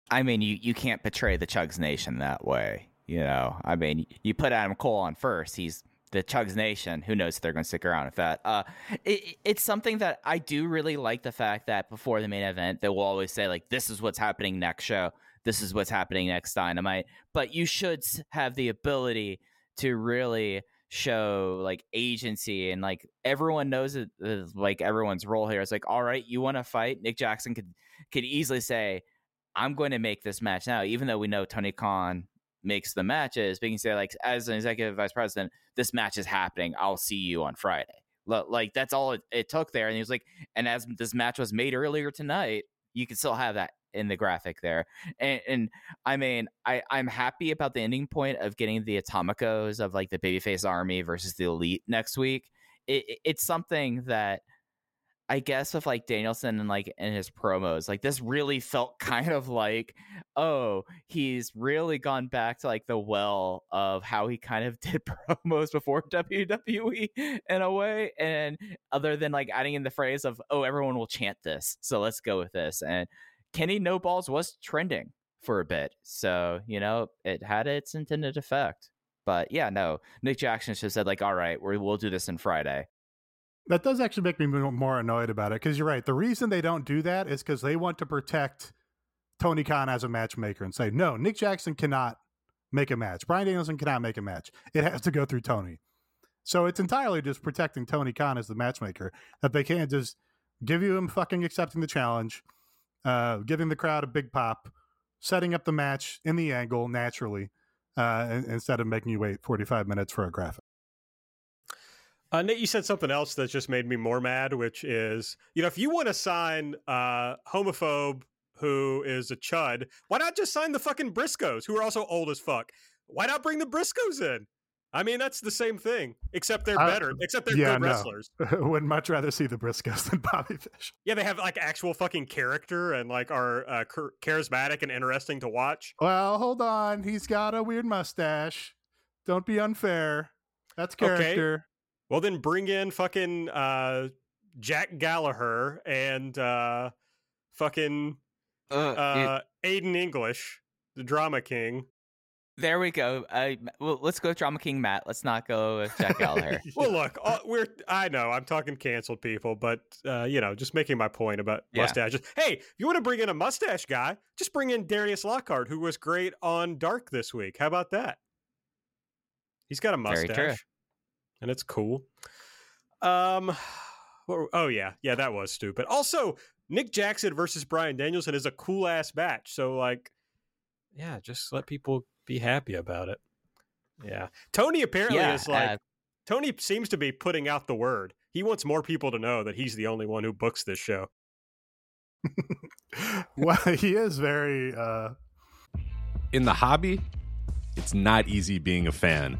I mean, you, you can't betray the Chugs Nation that way. You know, I mean, you put Adam Cole on first. He's the Chugs Nation. Who knows if they're going to stick around with that? Uh, it, it's something that I do really like the fact that before the main event, they will always say like, "This is what's happening next show. This is what's happening next Dynamite." But you should have the ability to really show like agency and like everyone knows it, like everyone's role here. It's like, all right, you want to fight? Nick Jackson could could easily say I'm going to make this match now, even though we know Tony Khan makes the matches. But you can say, like, as an executive vice president, this match is happening. I'll see you on Friday. Like, that's all it, it took there. And he was like, and as this match was made earlier tonight, you can still have that in the graphic there. And, and I mean, I, I'm happy about the ending point of getting the Atomicos of like the Babyface Army versus the Elite next week. It, it's something that I guess with like Danielson and like in his promos, like this really felt (laughs) kind of like, oh, he's really gone back to like the well of how he kind of (laughs) did (laughs) promos before WWE in a way. And other than like adding in the phrase of, oh, everyone will chant this. So let's go with this. And Kenny No Balls was trending for a bit. So, you know, it had its intended effect. But yeah, no, Nick Jackson just said, like, all right, we will do this on Friday That does actually make me more annoyed about it because you're right. The reason they don't do that is because they want to protect Tony Khan as a matchmaker and say, no, Nick Jackson cannot make a match. Bryan Danielson cannot make a match. It has to go through Tony. So it's entirely just protecting Tony Khan as the matchmaker that they can't just give you him fucking accepting the challenge, uh, giving the crowd a big pop, setting up the match in the angle naturally, uh, instead of making you wait 45 minutes for a graphic. Uh, Nate, you said something else that just made me more mad, which is, you know, if you want to sign uh, homophobe who is a chud, why not just sign the fucking Briscoes, who are also old as fuck? Why not bring the Briscoes in? I mean, that's the same thing, except they're better. except they're yeah, good no. wrestlers. (laughs) Would much rather see the Briscoes than Bobby Fish. Yeah, they have like actual fucking character and like are uh, charismatic and interesting to watch. Well, hold on, he's got a weird mustache. Don't be unfair. That's character. Okay. Well, then bring in fucking uh, Jack Gallagher and uh, fucking uh, uh, Aiden English, the drama king. There we go. Uh, well, let's go with drama king Matt. Let's not go with Jack (laughs) Gallagher. well, look, we're I know I'm talking canceled people, but uh, you know, just making my point about yeah. mustaches. Hey, if you want to bring in a mustache guy, just bring in Darius Lockhart, who was great on Dark this week. How about that? He's got a mustache, and it's cool. Um, oh yeah, yeah, that was stupid. Also, Nick Jackson versus Bryan Danielson is a cool ass match. So like, yeah, just let people be happy about it. Yeah, Tony apparently yeah, is like uh, Tony seems to be putting out the word. He wants more people to know that he's the only one who books this show. (laughs) well, he is very uh in the hobby. It's not easy being a fan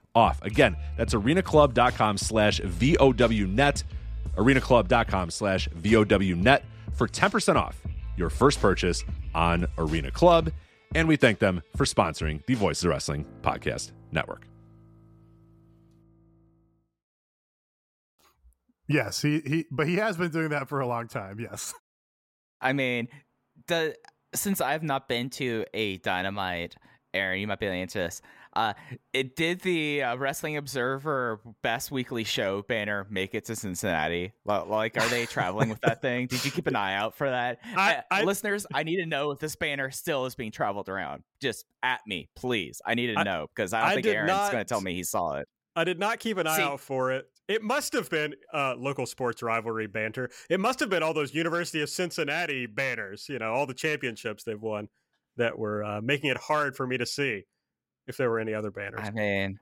off. Again, that's arenaclub.com slash VOWnet, arenaclub.com slash VOWnet for 10% off your first purchase on Arena Club. And we thank them for sponsoring the Voices of Wrestling Podcast Network. Yes, he, he but he has been doing that for a long time, yes. I mean, the since I've not been to a dynamite Aaron, you might be able to answer this. Uh, it did the uh, Wrestling Observer Best Weekly Show banner make it to Cincinnati? Like, are they traveling with that thing? Did you keep an eye out for that? I, I, listeners, I need to know if this banner still is being traveled around. Just at me, please. I need to know because I don't think Aaron's going to tell me he saw it. I did not keep an eye See, out for it. It must have been uh, local sports rivalry banter. It must have been all those University of Cincinnati banners, you know, all the championships they've won that were uh, making it hard for me to see if there were any other banners. I mean,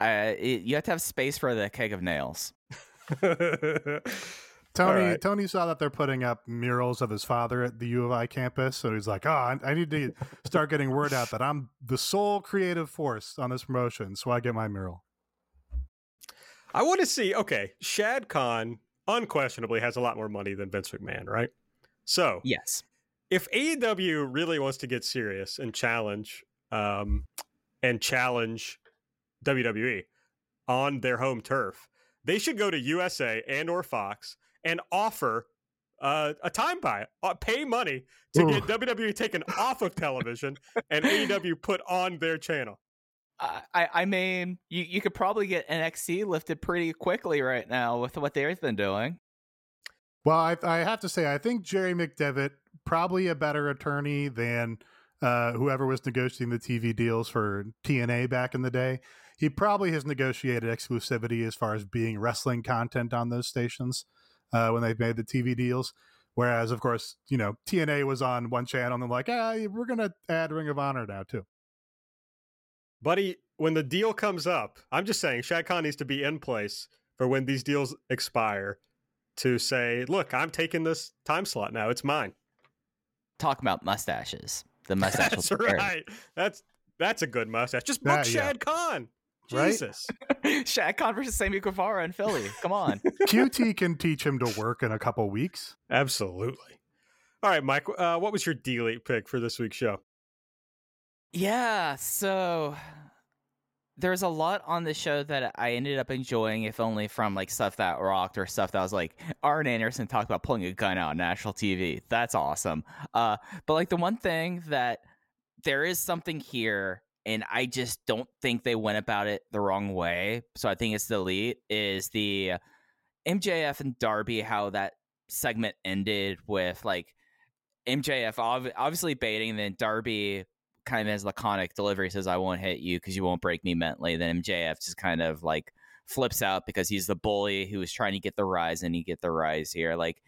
uh, you have to have space for the keg of nails. (laughs) Tony right. Tony saw that they're putting up murals of his father at the U of I campus, so he's like, "Oh, I, I need to (laughs) start getting word out that I'm the sole creative force on this promotion, so I get my mural." I want to see. Okay, Shad Khan unquestionably has a lot more money than Vince McMahon, right? So yes, if AEW really wants to get serious and challenge, um, and challenge WWE on their home turf, they should go to USA and or Fox and offer uh, a time buy, uh, pay money to Ooh. get WWE taken off of television and AEW put on their channel. I, I mean, you, you could probably get NXT lifted pretty quickly right now with what they've been doing. Well, I, I have to say, I think Jerry McDevitt probably a better attorney than uh, whoever was negotiating the TV deals for TNA back in the day. He probably has negotiated exclusivity as far as being wrestling content on those stations uh, when they've made the TV deals. Whereas, of course, you know, TNA was on one channel and they're like, ah, we're going to add Ring of Honor now, too. Buddy, when the deal comes up, I'm just saying Shad Khan needs to be in place for when these deals expire to say, look, I'm taking this time slot now. It's mine. Talk about mustaches. The (laughs) mustache. That's right. That's that's a good mustache. Just book Shad yeah. Khan. Jesus. Right? (laughs) Shad Khan versus Sammy Guevara in Philly. Come on. (laughs) QT can teach him to work in a couple weeks. Absolutely. All right, Mike. Uh, what was your D pick for this week's show? Yeah, so there's a lot on the show that I ended up enjoying, if only from like stuff that rocked or stuff that was like Arn Anderson talked about pulling a gun out on national TV. That's awesome. Uh, but like the one thing that there is something here, and I just don't think they went about it the wrong way. So I think it's the elite is the MJF and Darby, how that segment ended with like MJF obviously baiting, then Darby kind of his laconic delivery says, I won't hit you because you won't break me mentally. Then MJF just kind of like flips out because he's the bully who was trying to get the rise and he get the rise here. Like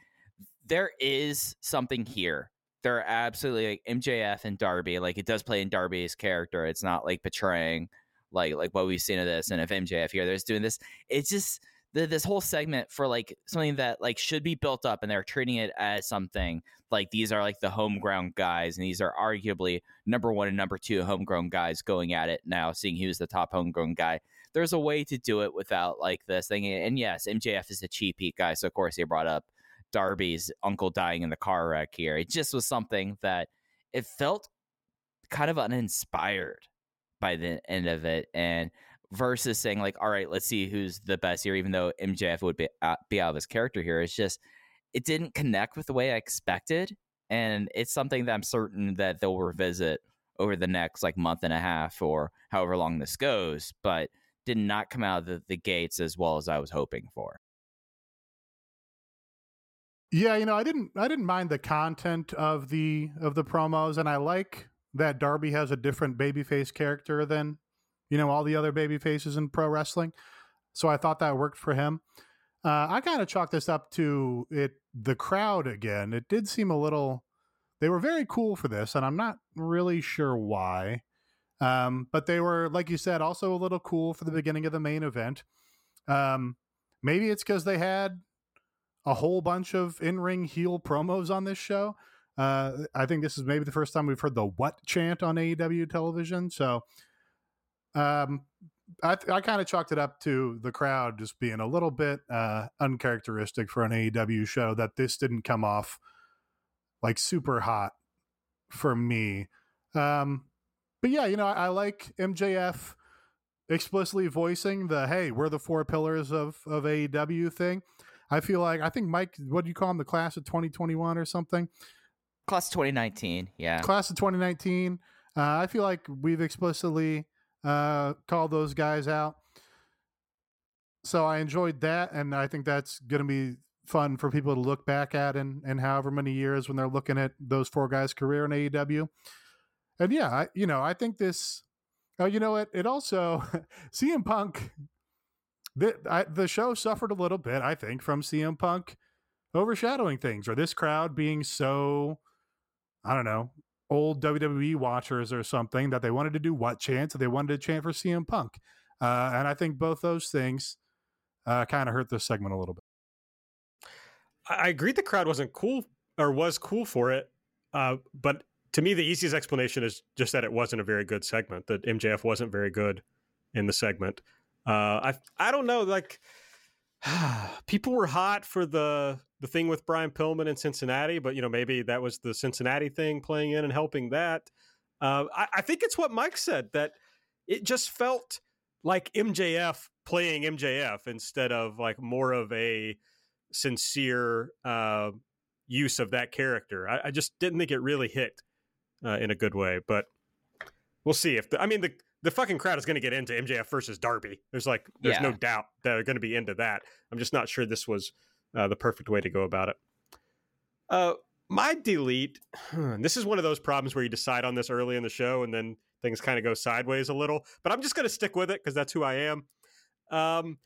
there is something here. There are absolutely like MJF and Darby. Like it does play in Darby's character. It's not like betraying like like what we've seen of this. And if MJF here there's doing this, it's just the, this whole segment for like something that like should be built up and they're treating it as something like these are like the homegrown guys and these are arguably number one and number two homegrown guys going at it now seeing who's the top homegrown guy there's a way to do it without like this thing and yes mjf is a cheap heat guy so of course he brought up darby's uncle dying in the car wreck here it just was something that it felt kind of uninspired by the end of it and versus saying like, all right, let's see who's the best here, even though MJF would be out, be out of his character here. It's just it didn't connect with the way I expected, and it's something that I'm certain that they'll revisit over the next like month and a half or however long this goes, but did not come out of the, the gates as well as I was hoping for. Yeah, you know, I didn't I didn't mind the content of the of the promos and I like that Darby has a different babyface character than you know, all the other baby faces in pro wrestling. So I thought that worked for him. Uh, I kind of chalk this up to it. The crowd again. It did seem a little. They were very cool for this, and I'm not really sure why. Um, but they were, like you said, also a little cool for the beginning of the main event. Um, maybe it's because they had a whole bunch of in-ring heel promos on this show. Uh, I think this is maybe the first time we've heard the "what" chant on AEW television. So um, I, I kind of chalked it up to the crowd just being a little bit uh, uncharacteristic for an AEW show that this didn't come off like super hot for me. Um, but yeah, you know, I, I, like MJF explicitly voicing the "Hey, we're the four pillars of of AEW" thing. I feel like I think Mike, what do you call him, the class of 2021 or something? Class 2019, yeah. Class of 2019 Uh, I feel like we've explicitly uh, called those guys out. So I enjoyed that, and I think that's going to be fun for people to look back at in, in however many years when they're looking at those four guys' career in AEW. And yeah, I, you know, I think this. Oh, you know what? It also (laughs) CM Punk. The I, the show suffered a little bit, I think, from CM Punk overshadowing things, or this crowd being so, I don't know, old WWE watchers or something that they wanted to do what chant, they wanted to chant for CM Punk, uh, and I think both those things uh, kind of hurt this segment a little bit. I agree the crowd wasn't cool or was cool for it, uh, but to me the easiest explanation is just that it wasn't a very good segment. That MJF wasn't very good in the segment. Uh, I I don't know, like (sighs) people were hot for the the thing with Brian Pillman in Cincinnati, but you know maybe that was the Cincinnati thing playing in and helping that. Uh, I, I think it's what Mike said that it just felt like MJF playing MJF instead of like more of a sincere uh, use of that character. I, I, just didn't think it really hit uh, in a good way, but we'll see if the, I mean the the fucking crowd is going to get into MJF versus Darby. There's like there's yeah. no doubt that they're going to be into that. I'm just not sure this was uh, the perfect way to go about it. Uh, my delete. (sighs) This is one of those problems where you decide on this early in the show and then things kind of go sideways a little. But I'm just going to stick with it because that's who I am. Um,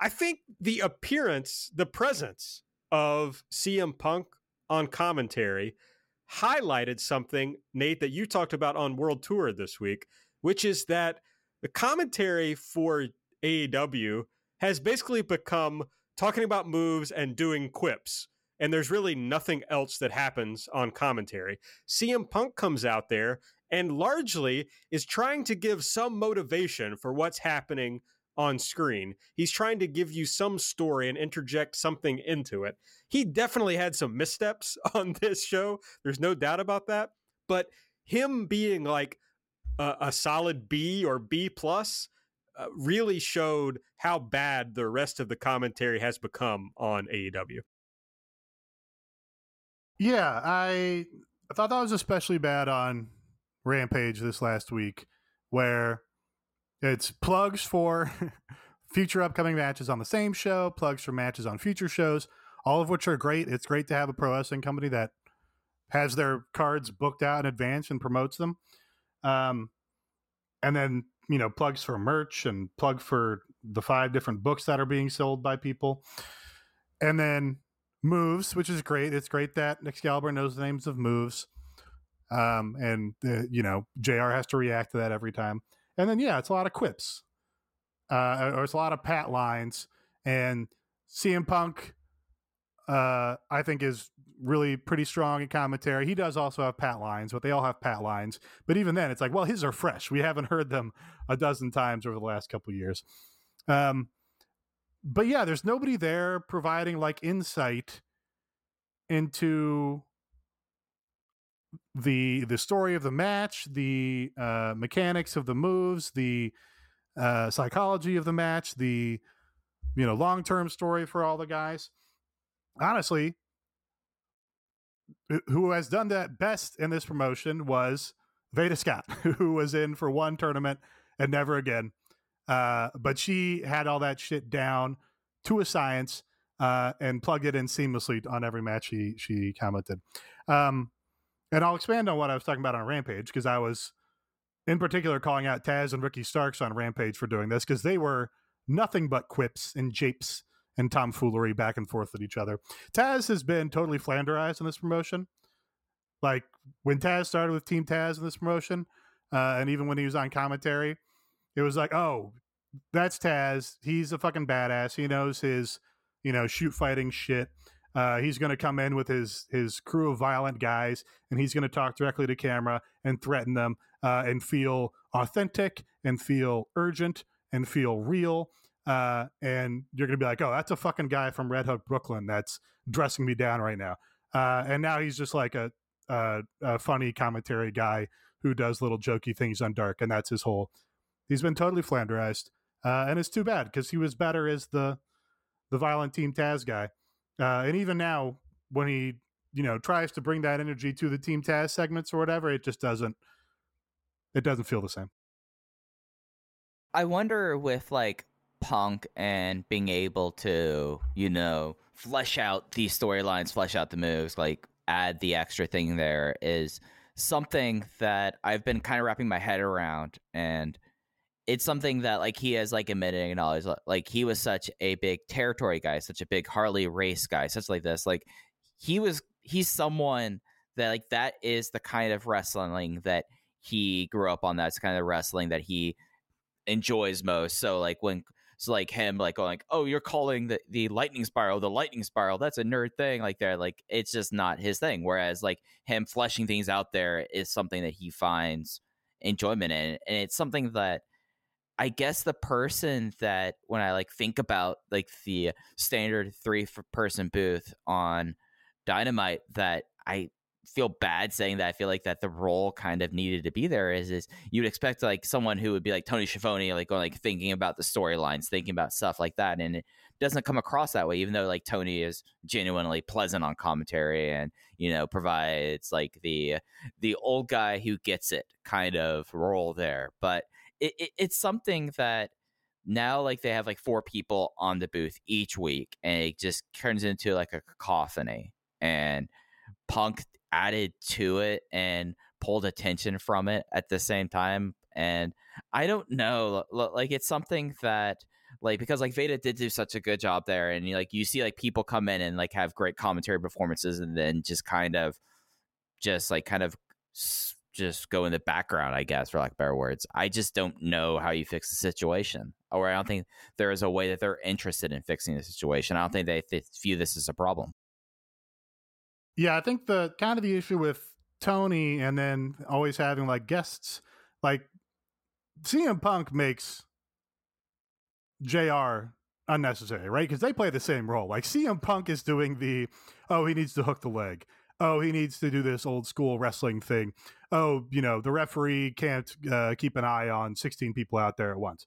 I think the appearance, the presence of CM Punk on commentary highlighted something, Nate, that you talked about on World Tour this week, which is that the commentary for AEW has basically become talking about moves and doing quips. And there's really nothing else that happens on commentary. CM Punk comes out there and largely is trying to give some motivation for what's happening on screen. He's trying to give you some story and interject something into it. He definitely had some missteps (laughs) on this show. There's no doubt about that. But him being like a, a solid B or B plus uh, really showed how bad the rest of the commentary has become on AEW. Yeah, I I thought that was especially bad on Rampage this last week, where it's plugs for (laughs) future upcoming matches on the same show, plugs for matches on future shows, all of which are great. It's great to have a pro wrestling company that has their cards booked out in advance and promotes them. Um, and then you know plugs for merch and plug for the five different books that are being sold by people. And then moves which is great. It's great that excalibur knows the names of moves. Um, and uh, you know jr has to react to that every time. And then yeah it's a lot of quips uh, or it's a lot of pat lines. And cm punk uh, I think is really pretty strong in commentary. He does also have pat lines, but they all have pat lines. But even then, it's like, well, his are fresh. We haven't heard them a dozen times over the last couple years. Um, but yeah, there's nobody there providing like insight into the the story of the match, the uh, mechanics of the moves, the uh, psychology of the match, the you know long term story for all the guys honestly, who has done that best in this promotion was Veda Scott, (laughs) who was in for one tournament and never again. Uh, but she had all that shit down to a science uh, and plugged it in seamlessly on every match she she commented. Um, and I'll expand on what I was talking about on Rampage because I was in particular calling out Taz and Ricky Starks on Rampage for doing this because they were nothing but quips and japes and tomfoolery back and forth at each other. Taz has been totally flanderized in this promotion. Like when Taz started with Team Taz in this promotion, uh, and even when he was on commentary, it was like, oh, that's Taz. He's a fucking badass. He knows his, you know, shoot fighting shit. Uh, he's going to come in with his his crew of violent guys, and he's going to talk directly to camera and threaten them, uh, and feel authentic, and feel urgent, and feel real, uh, and you're gonna be like, oh, that's a fucking guy from Red Hook, Brooklyn, that's dressing me down right now. Uh, and now he's just like a, a, a, funny commentary guy who does little jokey things on Dark, and that's his whole. He's been totally flanderized, uh, and it's too bad because he was better as the the violent Team Taz guy, uh, and even now when he you know tries to bring that energy to the Team Taz segments or whatever, it just doesn't it doesn't feel the same. I wonder with like Punk and being able to, you know, flesh out these storylines, flesh out the moves, like add the extra thing there is something that I've been kind of wrapping my head around and it's something that like he has like admitted and always like he was such a big territory guy, such a big Harley race guy, such like this. Like he was he's someone that like that is the kind of wrestling that he grew up on. That's kind of wrestling that he enjoys most. So like when so like him like going like, oh, you're calling the the lightning spiral the lightning spiral. That's a nerd thing. Like that, like it's just not his thing. Whereas like him fleshing things out there is something that he finds enjoyment in, and it's something that I guess the person that when I like think about like the standard three person booth on Dynamite that I feel bad saying that. I feel like that the role kind of needed to be there. Is is you'd expect like someone who would be like Tony Schiavone, like going like thinking about the storylines, thinking about stuff like that, and it doesn't come across that way. Even though like Tony is genuinely pleasant on commentary and you know provides like the the old guy who gets it kind of role there, but it, it, it's something that now like they have like four people on the booth each week and it just turns into like a cacophony and punk added to it and pulled attention from it at the same time. And I don't know, like it's something that like because like Veda did do such a good job there, and like you see like people come in and like have great commentary performances, and then just kind of just like kind of just go in the background, I guess, for lack of better words. I just don't know how you fix the situation, or I don't think there is a way that they're interested in fixing the situation. I don't think they, they view this as a problem. Yeah, I think the kind of the issue with Tony and then always having like guests, like CM Punk makes JR unnecessary, right? Because they play the same role. Like CM Punk is doing the, oh, he needs to hook the leg. Oh, he needs to do this old school wrestling thing. Oh, you know, the referee can't uh, keep an eye on 16 people out there at once.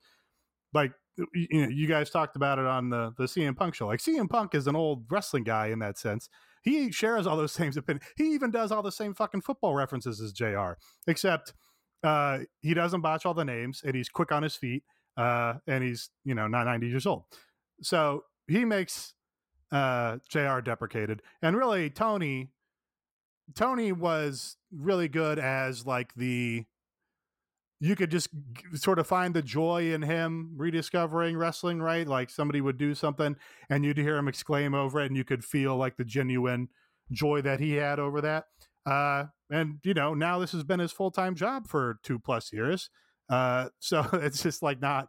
Like, you know, you guys talked about it on the, the CM Punk show. Like, CM Punk is an old wrestling guy in that sense. He shares all those (laughs) same opinions. He even does all the same fucking football references as JR, except uh, he doesn't botch all the names and he's quick on his feet uh, and he's, you know, not 90 years old. So he makes uh, JR deprecated. And really, Tony. Tony was really good as like the you could just sort of find the joy in him rediscovering wrestling, right? Like somebody would do something and you'd hear him exclaim over it, and you could feel like the genuine joy that he had over that. Uh, and you know, now this has been his full time job for two plus years. Uh, (laughs) so it's just like not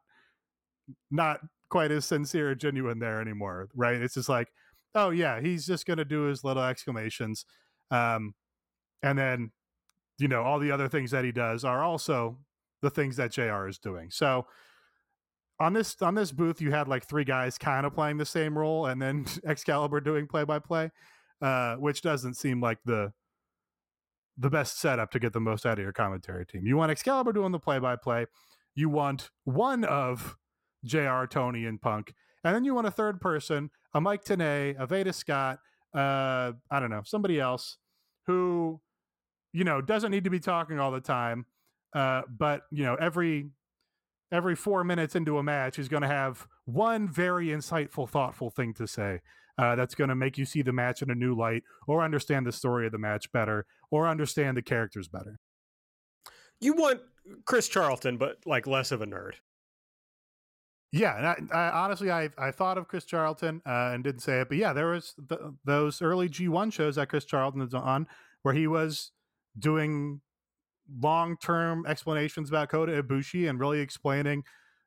not quite as sincere or genuine there anymore, right? It's just like, oh yeah, he's just gonna do his little exclamations, um, and then you know all the other things that he does are also the things that JR is doing. So on this on this booth, you had like three guys kind of playing the same role, and then (laughs) Excalibur doing play by play, which doesn't seem like the the best setup to get the most out of your commentary team. You want Excalibur doing the play by play. You want one of JR, Tony, and Punk. And then you want a third person, a Mike Tenay, a Veda Scott, uh, I don't know, somebody else who, you know, doesn't need to be talking all the time, uh, but you know, every every four minutes into a match, he's going to have one very insightful, thoughtful thing to say. Uh, that's going to make you see the match in a new light, or understand the story of the match better, or understand the characters better. You want Chris Charlton, but like less of a nerd. Yeah, I, I, honestly, I I thought of Chris Charlton uh, and didn't say it, but yeah, there was those early G one shows that Chris Charlton was on, where he was doing long term explanations about Kota Ibushi and really explaining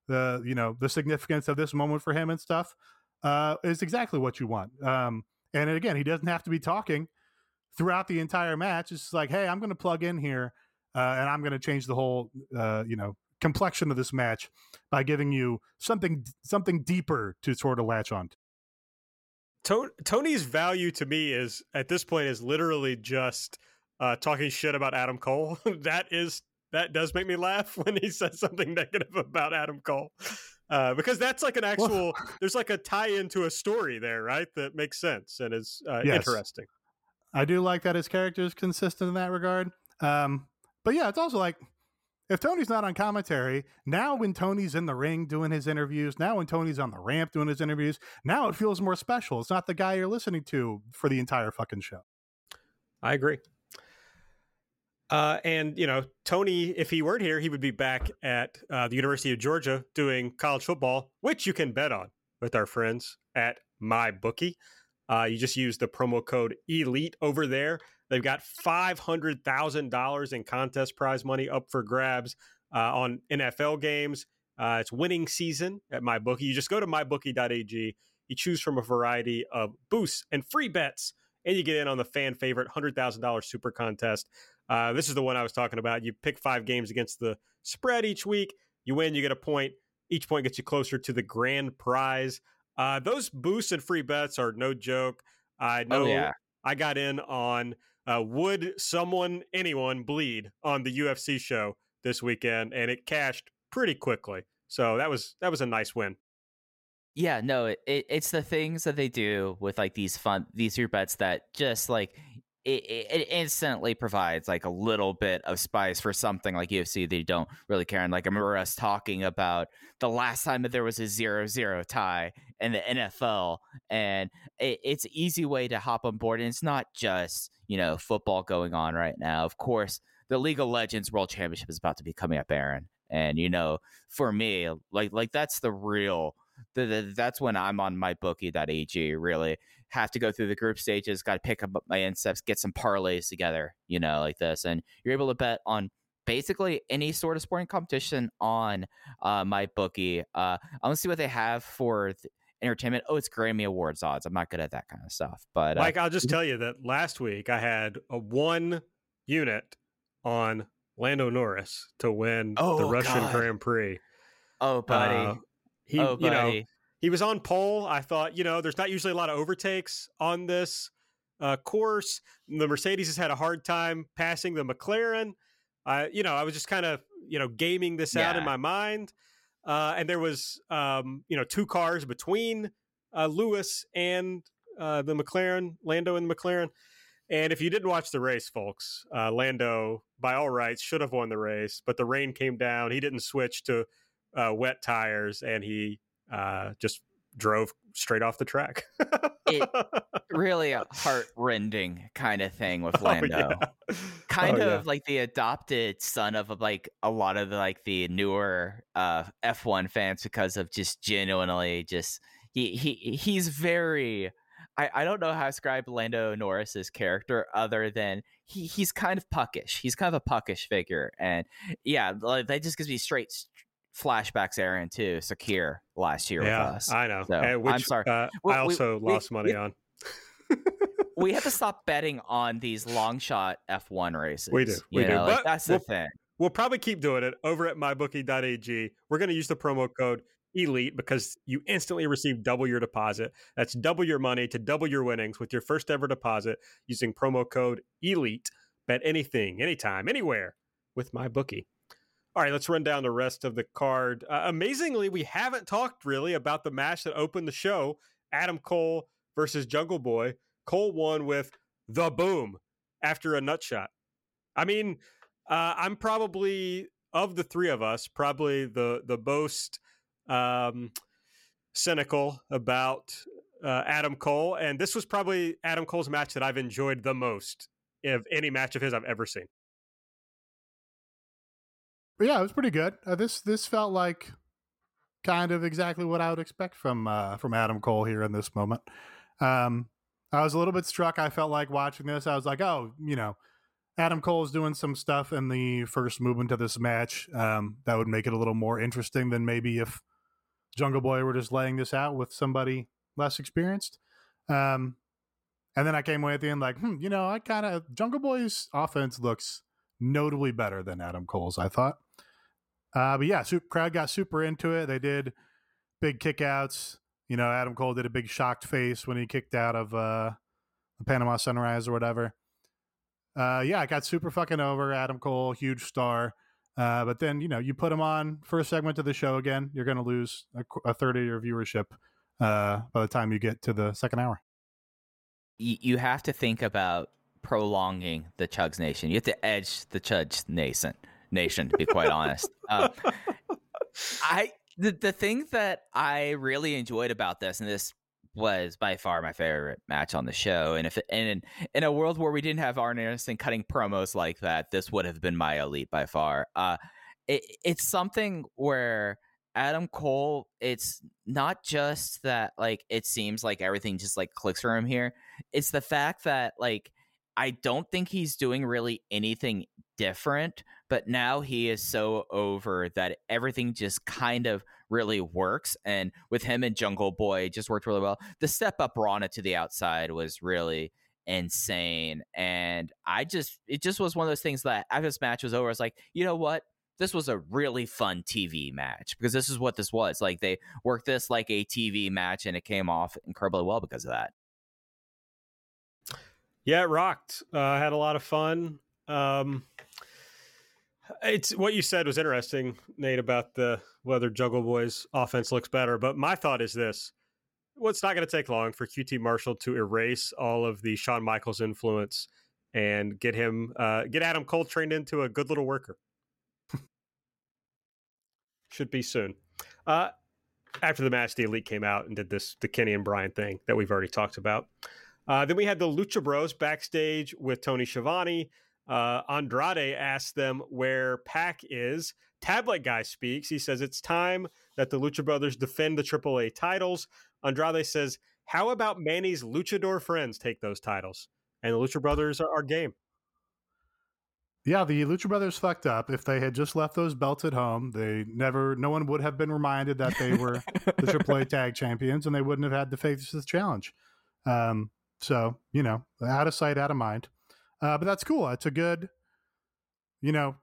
the you know the significance of this moment for him and stuff uh, is exactly what you want. Um, and again, he doesn't have to be talking throughout the entire match. It's like, hey, I'm going to plug in here uh, and I'm going to change the whole uh, you know complexion of this match by giving you something something deeper to sort of latch on. Tony's value to me is at this point is literally just uh, talking shit about Adam Cole. (laughs) that is that does make me laugh (laughs) when he says something negative about Adam Cole. Uh, because that's like an actual (laughs) there's like a tie into a story there, right? That makes sense and is uh, yes. interesting. I do like that his character is consistent in that regard. Um, but yeah, it's also like if Tony's not on commentary, now when Tony's in the ring doing his interviews, now when Tony's on the ramp doing his interviews, now it feels more special. It's not the guy you're listening to for the entire fucking show. I agree. Uh, and you know, Tony, if he weren't here, he would be back at uh, the University of Georgia doing college football, which you can bet on with our friends at MyBookie. Uh, you just use the promo code ELITE over there. They've got five hundred thousand dollars in contest prize money up for grabs uh, on NFL games. Uh, it's winning season at MyBookie. You just go to mybookie.ag. You choose from a variety of boosts and free bets, and you get in on the fan favorite hundred thousand dollars super contest. Uh, this is the one I was talking about. You pick five games against the spread each week. You win, you get a point. Each point gets you closer to the grand prize. Uh, those boosts and free bets are no joke. I know Oh, yeah. I got in on uh, would someone, anyone bleed on the UFC show this weekend, and it cashed pretty quickly. So that was that was a nice win. Yeah, no, it, it, it's the things that they do with like these fun these group bets that just like it, it, instantly provides like a little bit of spice for something like UFC you don't really care. And like I remember us talking about the last time that there was a zero zero tie in the NFL, and it, it's easy way to hop on board. And it's not just you know football going on right now. Of course, the League of Legends World Championship is about to be coming up, Aaron. And you know, for me, like like that's the real the, the, that's when I'm on mybookie.ag. Really have to go through the group stages, got to pick up my insteps, get some parlays together, you know, like this, and you're able to bet on basically any sort of sporting competition on uh, MyBookie. Uh, I want to see what they have for th- entertainment. Oh, it's Grammy Awards odds. I'm not good at that kind of stuff, but uh, Mike, I'll just (laughs) tell you that last week I had a one unit on Lando Norris to win the Oh, Russian God. Grand Prix. oh, buddy, Uh, he, oh, you know, he was on pole. I thought, you know, there's not usually a lot of overtakes on this uh, course. The Mercedes has had a hard time passing the McLaren. I, you know, I was just kind of, you know, gaming this out in my mind. Uh, and there was, um, you know, two cars between uh, Lewis and uh, the McLaren, Lando and the McLaren. And if you didn't watch the race, folks, uh, Lando, by all rights, should have won the race, but the rain came down. He didn't switch to uh, wet tires, and he uh, just drove straight off the track. It- (laughs) really a heart-rending kind of thing with Oh, Lando. yeah. kind Oh, of yeah. like the adopted son of like a lot of the, like the newer uh F1 fans because of just genuinely just he he he's very I, I don't know how to describe Lando Norris's character other than he, he's kind of puckish. He's kind of a puckish figure. And yeah, like, that just gives me straight flashbacks, Aaron, to Sakhir last year yeah, with us. I know. So, And which, I'm sorry. Uh, Well, I also we- lost money we- on. (laughs) we have to (laughs) stop betting on these long shot F1 races. We do, we do. like, But that's we'll- the thing. We'll probably keep doing it over at mybookie.ag. We're going to use the promo code ELITE because you instantly receive double your deposit. That's double your money to double your winnings with your first ever deposit using promo code ELITE. Bet anything, anytime, anywhere with MyBookie. All right, let's run down the rest of the card. Uh, amazingly, we haven't talked really about the match that opened the show Adam Cole versus Jungle Boy. Cole won with the boom after a nut shot. I mean, uh, I'm probably of the three of us, probably the the most um, cynical about uh, Adam Cole, and this was probably Adam Cole's match that I've enjoyed the most of any match of his I've ever seen. Yeah, it was pretty good. Uh, this this felt like kind of exactly what I would expect from uh, from Adam Cole here in this moment. Um, I was a little bit struck. I felt like watching this. I was like, oh, you know, Adam Cole's doing some stuff in the first movement of this match um, that would make it a little more interesting than maybe if Jungle Boy were just laying this out with somebody less experienced. Um, and then I came away at the end like, hmm, you know, I kind of Jungle Boy's offense looks notably better than Adam Cole's. I thought. Uh, but yeah, super, crowd got super into it. They did big kickouts. You know, Adam Cole did a big shocked face when he kicked out of uh, the Panama Sunrise or whatever. Uh, yeah, I got super fucking over Adam Cole, huge star. Uh, but then you know, you put him on first segment of the show again, you're going to lose a, a third of your viewership uh, by the time you get to the second hour. you have to think about prolonging the Chugs Nation. You have to edge the Chugs Nation nation, to be quite honest. Uh, I the the thing that I really enjoyed about this, and this was by far my favorite match on the show. And if and in, in a world where we didn't have Arn Anderson cutting promos like that, this would have been my elite by far. Uh, it, it's something where Adam Cole, it's not just that like it seems like everything just like clicks for him here. It's the fact that like I don't think he's doing really anything different, but now he is so over that everything just kind of really works. And with him and Jungle Boy, just worked really well. The step up Rana to the outside was really insane. And I just, it just was one of those things that after this match was over, I was like, you know what? This was a really fun TV match because this is what this was. Like they worked this like a TV match and it came off incredibly well because of that. Yeah, it rocked. Uh, I had a lot of fun. Um, it's what you said was interesting, Nate, about the whether Jungle Boy's offense looks better. But my thought is this: well, it's not going to take long for QT Marshall to erase all of the Shawn Michaels influence and get him, uh, get Adam Cole trained into a good little worker. (laughs) Should be soon. Uh, after the match, the Elite came out and did this the Kenny and Bryan thing that we've already talked about. Uh, then we had the Lucha Bros backstage with Tony Schiavone. Uh, Andrade asked them where Pac is. Tablet guy speaks. He says it's time that the Lucha Brothers defend the AAA titles. Andrade says, "How about Manny's luchador friends take those titles?" And the Lucha Brothers are, are game. Yeah, the Lucha Brothers fucked up. If they had just left those belts at home, they never, no one would have been reminded that they were the AAA (laughs) Tag Champions, and they wouldn't have had to face this challenge. Um, so you know, out of sight, out of mind. Uh, but that's cool. It's a good, you know,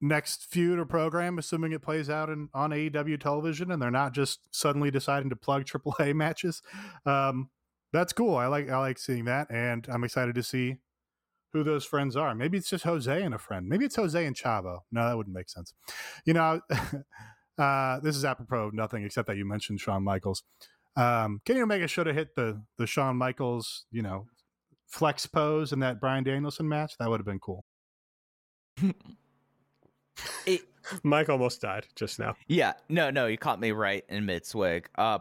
next feud or program, assuming it plays out in, on AEW television and they're not just suddenly deciding to plug (laughs) AAA matches. Um, that's cool. I like I like seeing that, and I'm excited to see who those friends are. Maybe it's just Jose and a friend. Maybe it's Jose and Chavo. No, that wouldn't make sense. You know, (laughs) uh, this is apropos of nothing except that you mentioned Shawn Michaels. Um, Kenny Omega should have hit the the Shawn Michaels, you know, flex pose in that Bryan Danielson match. That would have been cool. (laughs) it, (laughs) Mike almost died just now. Yeah, no, no, you caught me right in mid swig. Uh,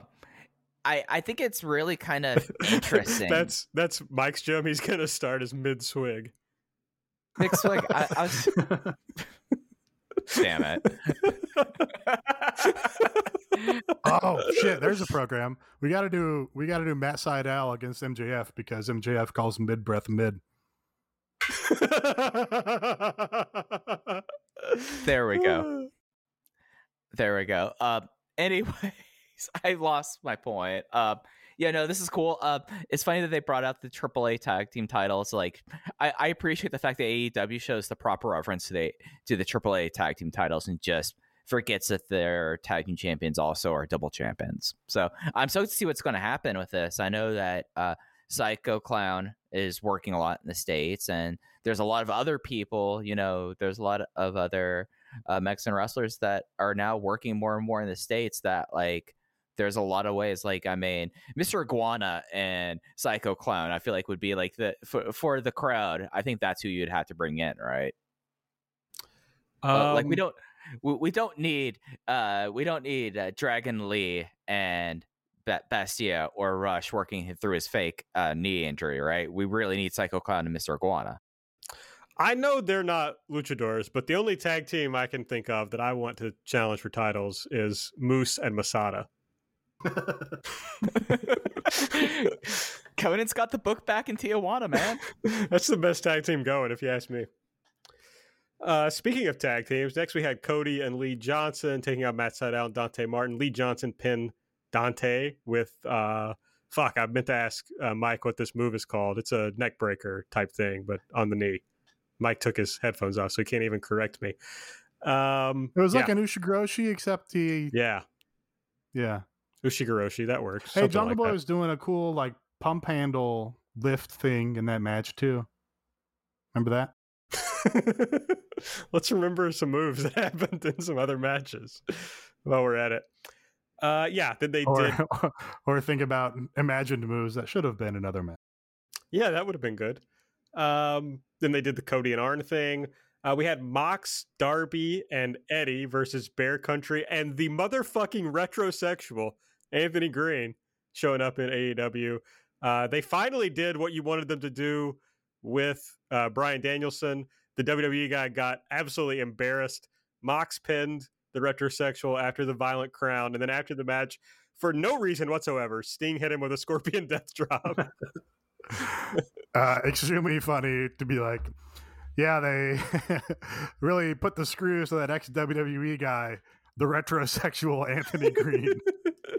I I think it's really kind of (laughs) interesting. that's that's Mike's joke. He's gonna start as mid swig. Mid swig. I, I was. Damn it. Oh shit! There's a program. We got to do. We got to do Matt Sydal against MJF because MJF calls mid breath mid. (laughs) there we go. There we go. Uh, anyways, (laughs) I lost my point. Uh, yeah, no, this is cool. Uh, it's funny that they brought out the AAA tag team titles. Like, I, I appreciate the fact that AEW shows the proper reference to the to the AAA tag team titles and just forgets that their tag team champions also are double champions. So I'm stoked to see what's going to happen with this. I know that uh, Psycho Clown is working a lot in the states, and there's a lot of other people. You know, there's a lot of other uh, Mexican wrestlers that are now working more and more in the states. That like, there's a lot of ways. Like, I mean, Mr. Iguana and Psycho Clown, I feel like would be like the for, for the crowd. I think that's who you'd have to bring in, right? Um, like we don't we, we don't need uh we don't need uh, Dragon Lee and Bastia or Rush working through his fake uh, knee injury, right? We really need Psycho Clown and Mr. Iguana. I know they're not luchadors, but the only tag team I can think of that I want to challenge for titles is Moose and Masada. (laughs) Konnan's got the book back in Tijuana, man. (laughs) That's the best tag team going, if you ask me. Uh, speaking of tag teams, next we had Cody and Lee Johnson taking out Matt Sydal and Dante Martin. Lee Johnson pinned Dante with uh, fuck. I meant to ask uh, Mike what this move is called. It's a neck breaker type thing, but on the knee. Mike took his headphones off, so he can't even correct me. Um, it was yeah. like an Ushigoroshi, except he. Yeah. Yeah. Ushigoroshi, that works. Hey, Jungle like Boy that. was doing a cool like pump handle lift thing in that match too. Remember that? (laughs) Let's remember some moves (laughs) that happened in some other matches while we're at it. Uh, yeah, then they or, did. (laughs) or think about imagined moves that should have been another match. Yeah, that would have been good. Um, then they did the Cody and Arn thing. Uh, we had Mox, Darby, and Eddie versus Bear Country, and the motherfucking retrosexual Anthony Greene showing up in AEW. Uh, they finally did what you wanted them to do with uh, Bryan Danielson. The WWE guy got absolutely embarrassed. Mox pinned the retrosexual after the violent crown, and then after the match, for no reason whatsoever, Sting hit him with a scorpion (laughs) death drop. (laughs) uh, extremely funny to be like, yeah, they (laughs) really put the screws to that ex WWE guy, the retrosexual Anthony Greene.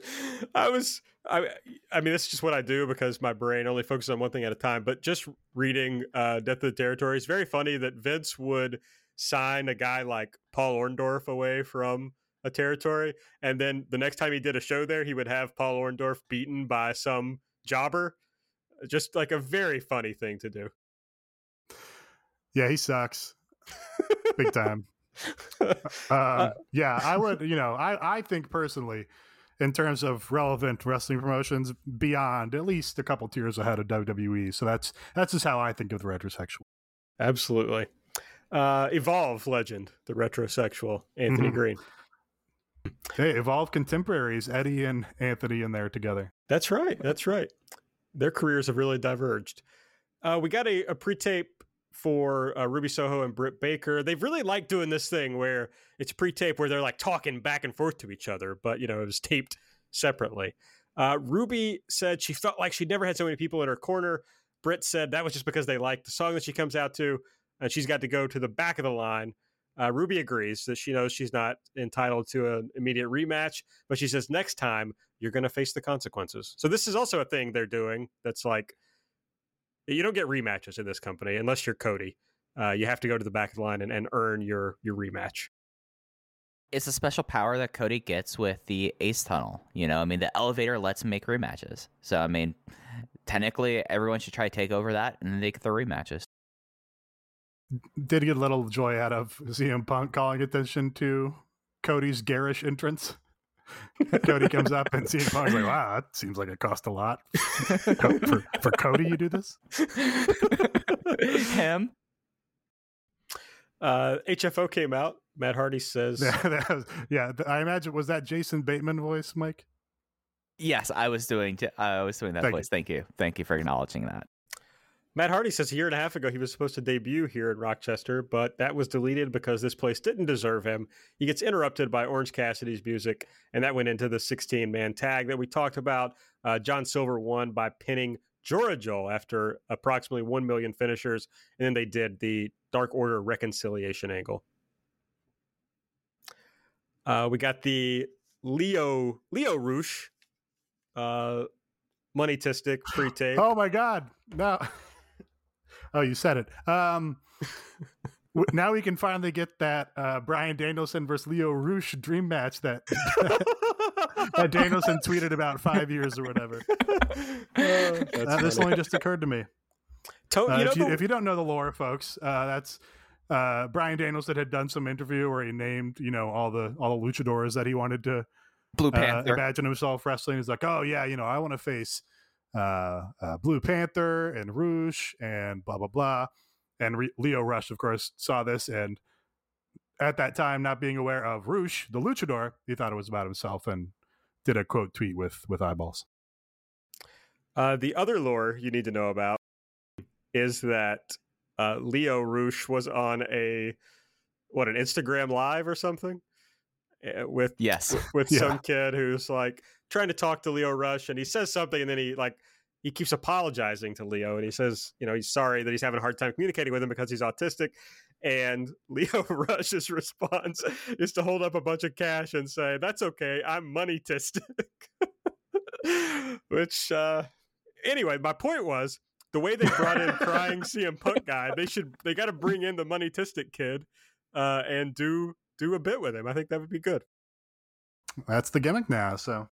(laughs) I was, I, I mean, this is just what I do because my brain only focuses on one thing at a time. But just reading uh, Death of the Territory, it's very funny that Vince would sign a guy like Paul Orndorff away from a territory, and then the next time he did a show there, he would have Paul Orndorff beaten by some jobber. Just like a very funny thing to do. Yeah, he sucks. Big time. (laughs) uh, yeah, I would, (laughs) you know, I, I think personally, in terms of relevant wrestling promotions, beyond at least a couple tiers ahead of WWE. So that's that's just how I think of the retrosexual. Absolutely. Uh, Evolve legend, the retrosexual Anthony Mhm. Greene. Hey, Evolve contemporaries, Eddie and Anthony in there together. That's right. That's right. Their careers have really diverged. Uh, we got a, a pre-tape for uh, Ruby Soho and Britt Baker. They've really liked doing this thing where it's pre-tape where they're like talking back and forth to each other, but you know it was taped separately. Uh, Ruby said she felt like she never had so many people in her corner. Britt said that was just because they liked the song that she comes out to, and she's got to go to the back of the line. Uh, Ruby agrees that she knows she's not entitled to an immediate rematch, but she says next time you're going to face the consequences. So this is also a thing they're doing that's like you don't get rematches in this company unless you're Cody. Uh, you have to go to the back of the line and, and earn your your rematch. It's a special power that Cody gets with the Ace Tunnel. You know, I mean, the elevator lets him make rematches. So, I mean, technically, everyone should try to take over that and they get the rematches. Did get a little joy out of CM Punk calling attention to Cody's garish entrance. (laughs) Cody comes up and CM Punk's like, wow, that seems like it cost a lot. (laughs) For, for Cody, you do this? (laughs) Him? Uh, HFO came out. Matt Hardy says, Yeah, that was, yeah, I imagine, was that Jason Bateman voice, Mike? Yes, I was doing. j- I was doing that Thank you. voice. Thank you. Thank you for acknowledging that. Matt Hardy says a year and a half ago he was supposed to debut here in Rochester, but that was deleted because this place didn't deserve him. He gets interrupted by Orange Cassidy's music, and that went into the 16 man tag that we talked about. Uh, John Silver won by pinning Jora Johl after approximately 1 million finishers, and then they did the Dark Order reconciliation angle. Uh, we got the Lio Lio Roosh uh, money tistic pre (gasps) tape. Oh my God. No. (laughs) oh, you said it. Um, now we can finally get that uh, Bryan Danielson versus Lio Roosh dream match that, that Danielson tweeted about five years or whatever. (laughs) Uh, this only just occurred to me. To- Uh, you know if, you, the- if you don't know the lore, folks, uh, that's uh, Bryan Danielson had done some interview where he named, you know, all the all the luchadors that he wanted to Blue uh, Panther. imagine himself wrestling. He's like, oh yeah, you know, I want to face uh, uh, Blue Panther and Roosh and blah blah blah. And Re- Lio Rush, of course, saw this and at that time, not being aware of Roosh, the luchador, he thought it was about himself and did a quote tweet with with eyeballs. Uh, the other lore you need to know about is that uh, Lio Roosh was on a what an Instagram live or something uh, with yes. with (laughs) Yeah. some kid who's like trying to talk to Lio Rush and he says something and then he like he keeps apologizing to Lio and he says you know he's sorry that he's having a hard time communicating with him because he's autistic and (laughs) Lio Rush's response is to hold up a bunch of cash and say that's okay I'm money tistic (laughs) which uh anyway my point was the way they brought in crying (laughs) CM Punk guy they should they got to bring in the money tistic kid uh and do do a bit with him I think that would be good That's the gimmick now. So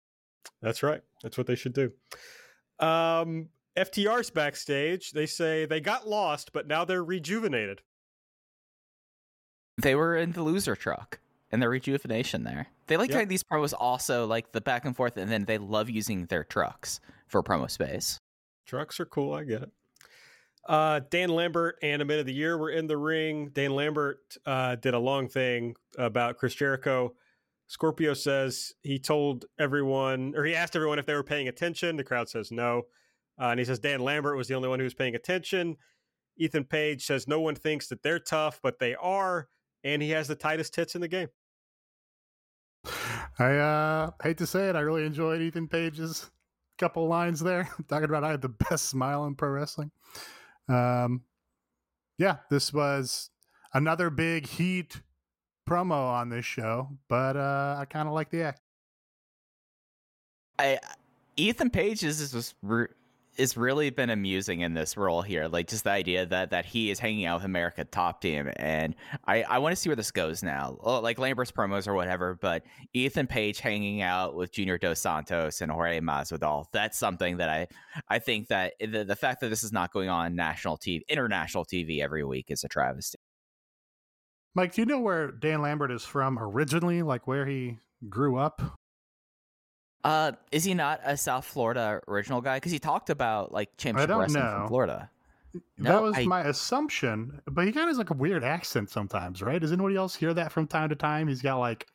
That's right. That's what they should do. Um, FTR's backstage. They say they got lost, but now they're rejuvenated. They were in the loser truck and the rejuvenation there. They like Yep. these promos also like the back and forth, and then they love using their trucks for promo space. Trucks are cool. I get it. Uh, Dan Lambert and a minute of the year were in the ring. Dan Lambert uh, did a long thing about Chris Jericho. Scorpio says he told everyone, or he asked everyone if they were paying attention. The crowd says no. Uh, and he says Dan Lambert was the only one who was paying attention. Ethan Page says no one thinks that they're tough, but they are. And he has the tightest tits in the game. I uh, hate to say it, I really enjoyed Ethan Page's couple lines there, (laughs) talking about I have the best smile in pro wrestling. Um, yeah, this was another big heat promo on this show, but uh, I kind of like the act. I Ethan Page is just re- is really been amusing in this role here. Like just the idea that that he is hanging out with America Top Team, and I I want to see where this goes now. Like Lambert's promos or whatever, but Ethan Page hanging out with Junior Dos Santos and Jorge Masvidal. That's something that I I think that the the fact that this is not going on national TV, international TV every week is a travesty. Mike, do you know where Dan Lambert is from originally? Like where he grew up? Uh, is he not a South Florida original guy? Because he talked about like championship wrestling know. from Florida. No, that was I, my assumption, but he kind of has like a weird accent sometimes, right? Does anybody else hear that from time to time? He's got like,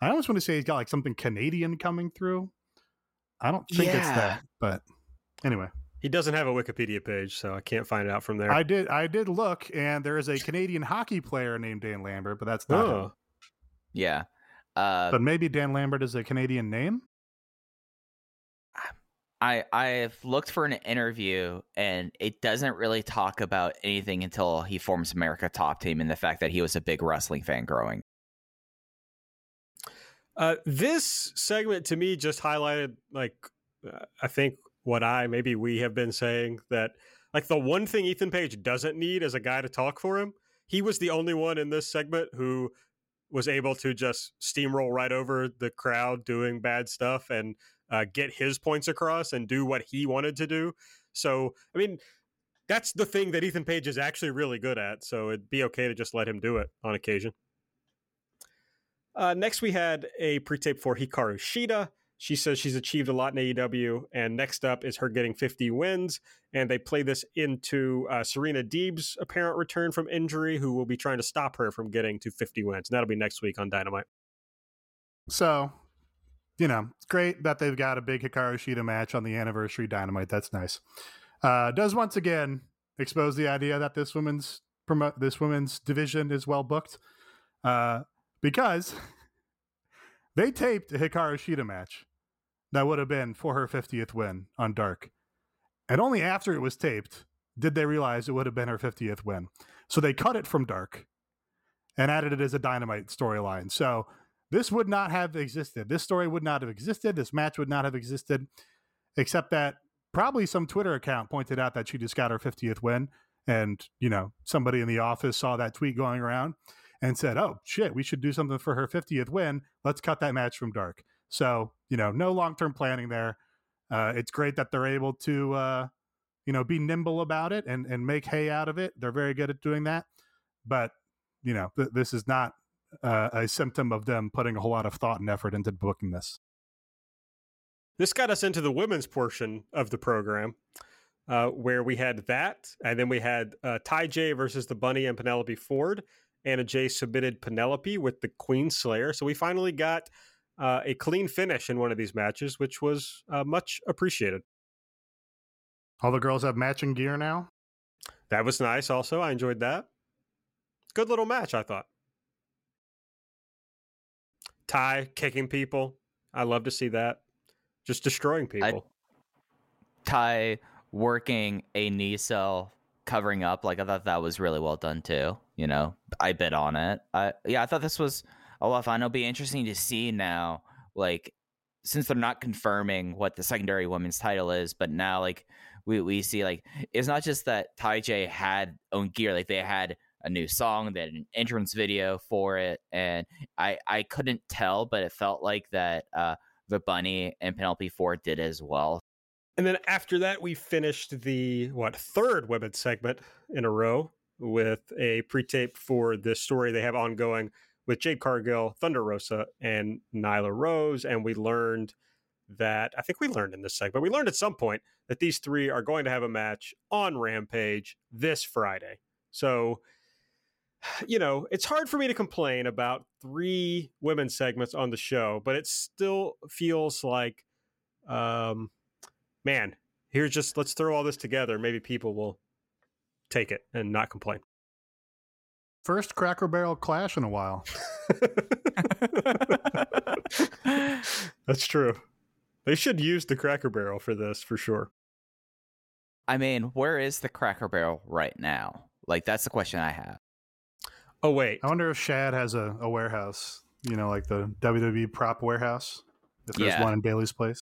I almost want to say he's got like something Canadian coming through. I don't think yeah. it's that, but anyway. He doesn't have a Wikipedia page, so I can't find it out from there. I did, I did look, and there is a Canadian hockey player named Dan Lambert, but that's not oh. him. Yeah, uh, but maybe Dan Lambert is a Canadian name. I I've looked for an interview and it doesn't really talk about anything until he forms America Top Team and the fact that he was a big wrestling fan growing. Uh, this segment to me just highlighted like uh, I think what I maybe we have been saying that like the one thing Ethan Page doesn't need is a guy to talk for him. He was the only one in this segment who was able to just steamroll right over the crowd doing bad stuff and uh, get his points across and do what he wanted to do. So, I mean, that's the thing that Ethan Page is actually really good at. So it'd be okay to just let him do it on occasion. Uh, next, we had a pre-tape for Hikaru Shida. She says she's achieved a lot in AEW, and next up is her getting 50 wins. And they play this into uh, Serena Deeb's apparent return from injury, who will be trying to stop her from getting to 50 wins. And that'll be next week on Dynamite. So, you know, it's great that they've got a big Hikaru Shida match on the anniversary Dynamite. That's nice. Uh, does once again expose the idea that this women's promote this women's division is well booked, uh, because (laughs) they taped a Hikaru Shida match that would have been for her 50th win on Dark. And only after it was taped did they realize it would have been her 50th win. So they cut it from Dark and added it as a Dynamite storyline. So this would not have existed. This story would not have existed. This match would not have existed, except that probably some Twitter account pointed out that she just got her 50th win. And, you know, somebody in the office saw that tweet going around and said, oh, shit, we should do something for her 50th win. Let's cut that match from Dark. So, you know, no long term planning there. Uh, it's great that they're able to, uh, you know, be nimble about it and, and make hay out of it. They're very good at doing that. But, you know, th- this is not uh, a symptom of them putting a whole lot of thought and effort into booking this. This got us into the women's portion of the program, uh, where we had that, and then we had uh, TayJay versus the Bunny and Penelope Ford. Anna Jay submitted Penelope with the Queen Slayer, so we finally got uh, a clean finish in one of these matches, which was uh, much appreciated. All the girls have matching gear now. That was nice. Also, I enjoyed that. Good little match, I thought. Tay kicking people. I love to see that. Just destroying people. I, Tay working a knee cell, covering up. Like I thought that was really well done too. You know, I bid on it. I yeah, I thought this was lot of fun. It'll be interesting to see now, like since they're not confirming what the secondary women's title is, but now like we, we see like it's not just that TayJay had own gear, like they had a new song, they had an entrance video for it, and I I couldn't tell, but it felt like that uh the bunny and Penelope Ford did as well. And then after that, we finished the what third women's segment in a row with a pre-tape for this story they have ongoing with Jade Cargill, Thunder Rosa, and Nyla Rose. And we learned that I think we learned in this segment. We learned at some point that these three are going to have a match on Rampage this Friday. So, you know, it's hard for me to complain about three women's segments on the show, but it still feels like, um, man, here's just let's throw all this together. Maybe people will take it and not complain. First Cracker Barrel clash in a while. (laughs) (laughs) That's true. They should use the Cracker Barrel for this for sure. I mean, where is the Cracker Barrel right now? Like, that's the question I have. Oh wait, I wonder if Shad has a, a warehouse, you know, like the WWE prop warehouse. If there's Yeah. one in Bailey's place.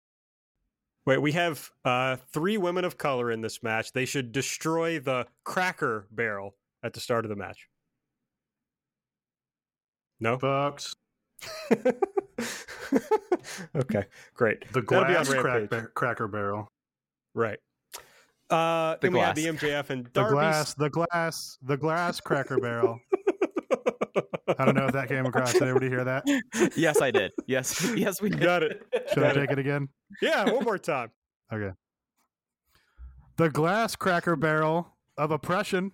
wait. We have uh, three women of color in this match. They should destroy the Cracker Barrel at the start of the match. No. Folks, (laughs) okay, great. the That'll be on glass crack Rampage. bar- Cracker Barrel. Right. Uh, The then we have the glass. MJF and The glass, the glass, the glass Cracker Barrel. (laughs) I don't know if that came across. Did everybody hear that? yes, I did. Yes, (laughs) yes, we did. Got it. Should I Got it. take it again? Yeah, one more time. Okay. The glass Cracker Barrel of oppression.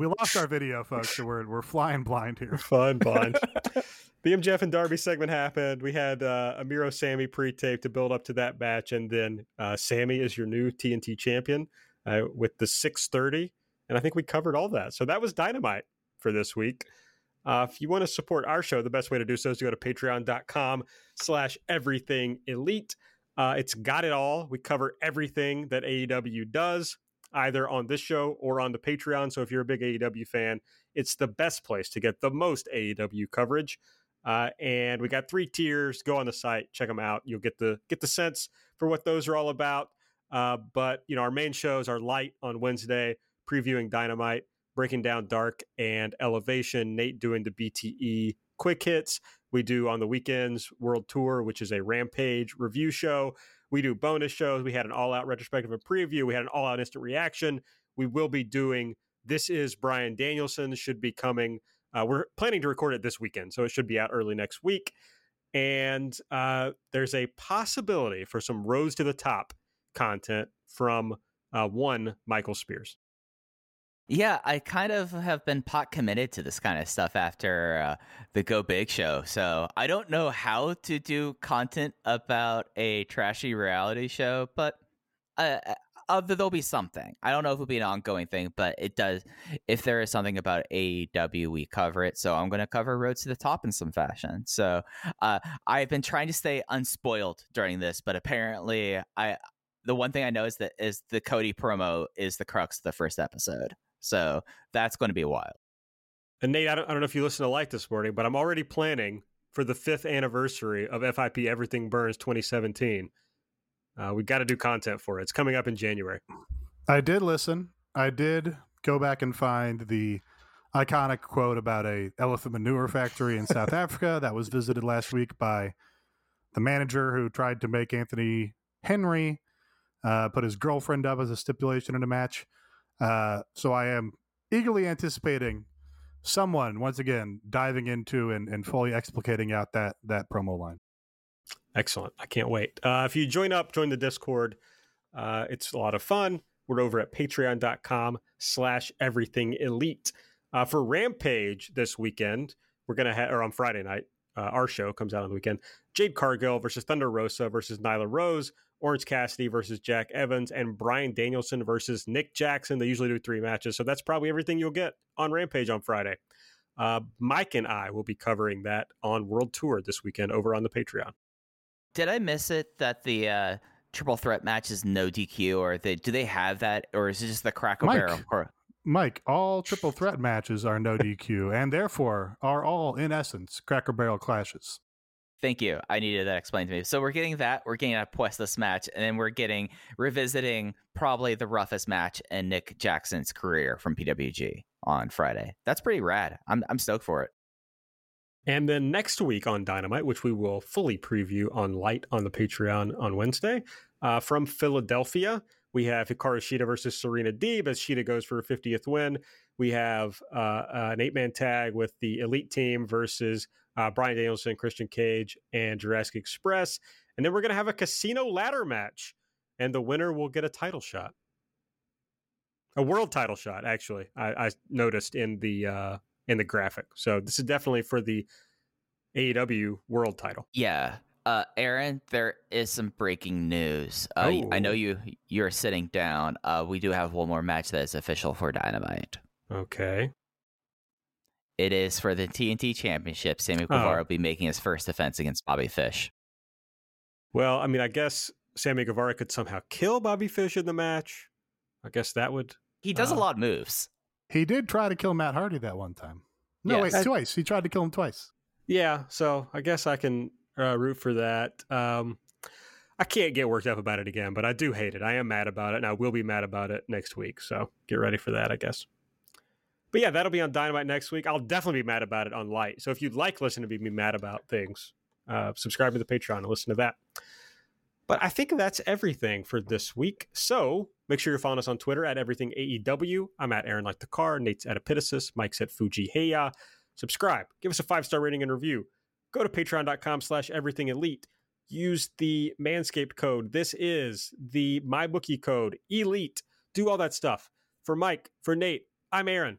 We lost our video, (laughs) folks, so we're we're flying blind here. Fun blind. (laughs) the MJF and Darby segment happened. We had uh, a Miro Sammy pre-tape to build up to that match, and then uh, Sammy is your new TNT champion uh, with the 630, and I think we covered all that. So that was dynamite for this week. Uh, if you want to support our show, the best way to do so is to go to patreon.com slash everything elite. Uh, it's got it all. We cover everything that AEW does, either on this show or on the Patreon. So if you're a big AEW fan, it's the best place to get the most AEW coverage. Uh, and we got three tiers. Go on the site, check them out. You'll get the get the sense for what those are all about. Uh, but you know, our main shows are light on Wednesday, previewing Dynamite, breaking down Dark and Elevation. Nate doing the BTE quick hits. We do on the weekends World Tour, which is a Rampage review show. We do bonus shows. We had an all out retrospective and preview. We had an all out instant reaction. We will be doing This is Bryan Danielson, should be coming. Uh, we're planning to record it this weekend, so it should be out early next week. And uh, there's a possibility for some Road to the Top content from uh, one Michael Spears. Yeah, I kind of have been pot committed to this kind of stuff after uh, the Go Big show. So I don't know how to do content about a trashy reality show, but uh, uh, there'll be something. I don't know if it'll be an ongoing thing, but it does. If there is something about AEW, we cover it. So I'm going to cover Road to the Top in some fashion. So uh, I've been trying to stay unspoiled during this, but apparently I. The one thing I know is that is the Cody promo is the crux of the first episode. So that's going to be wild. And Nate, I don't, I don't know if you listened to Light this morning, but I'm already planning for the fifth anniversary of FIP Everything Burns 2017. Uh, we got to do content for it. It's coming up in January. I did listen. I did go back and find the iconic quote about a elephant manure factory in South (laughs) Africa that was visited last week by the manager who tried to make Anthony Henry uh, put his girlfriend up as a stipulation in a match. Uh, so I am eagerly anticipating someone once again diving into and, and fully explicating out that that promo line. Excellent. I can't wait. Uh, if you join up, join the Discord. Uh, it's a lot of fun. We're over at patreon.com slash everything elite. Uh, for Rampage this weekend, we're going to have, or on Friday night, uh, our show comes out on the weekend. Jade Cargill versus Thunder Rosa versus Nyla Rose, Orange Cassidy versus Jack Evans, and Bryan Danielson versus Nick Jackson. They usually do three matches, so that's probably everything you'll get on Rampage on Friday. Uh, Mike and I will be covering that on World Tour this weekend over on the Patreon. Did I miss it that the uh, triple threat match is no DQ, or they do they have that, or is it just the Cracker Mike. Barrel? Or, Mike, all triple (laughs) threat matches are no DQ and therefore are all, in essence, Cracker Barrel clashes. Thank you. I needed that explained to me. So we're getting that. We're getting a Puestas match, and then we're getting revisiting probably the roughest match in Nick Jackson's career from PWG on Friday. That's pretty rad. I'm I'm stoked for it. And then next week on Dynamite, which we will fully preview on Light on the Patreon on Wednesday, uh, from Philadelphia, we have Hikaru Shida versus Serena Deeb as Shida goes for her 50th win. We have uh, an eight man tag with the Elite team versus uh, Bryan Danielson, Christian Cage, and Jurassic Express. And then we're going to have a casino ladder match, and the winner will get a title shot. A world title shot, actually. I, I noticed in the uh, in the graphic. So this is definitely for the AEW world title. Yeah. Uh, Aaron, there is some breaking news. Uh, I know Oh. you you're sitting down. Uh, we do have one more match that is official for Dynamite. Okay. It is for the TNT Championship. Sammy Guevara will be making his first defense against Bobby Fish. Well, I mean, I guess Sammy Guevara could somehow kill Bobby Fish in the match. I guess that would. He does a Uh, lot of moves. He did try to kill Matt Hardy that one time. No, Yeah. wait, That- twice. He tried to kill him twice. Yeah, so I guess I can uh, root for that. Um, I can't get worked up about it again, but I do hate it. I am mad about it, and I will be mad about it next week. So get ready for that, I guess. But yeah, that'll be on Dynamite next week. I'll definitely be mad about it on Light. So if you'd like listening to me be mad about things, uh, subscribe to the Patreon and listen to that. But I think that's everything for this week. So make sure you're following us on Twitter at everything AEW. I'm at Aaron Like the Car. Nate's at Epitasis. Mike's at Fuji Heya. Subscribe. Give us a five star rating and review. Go to patreon.com slash everything elite. Use the Manscaped code. This is the MyBookie code. Elite. Do all that stuff. For Mike, for Nate, I'm Aaron.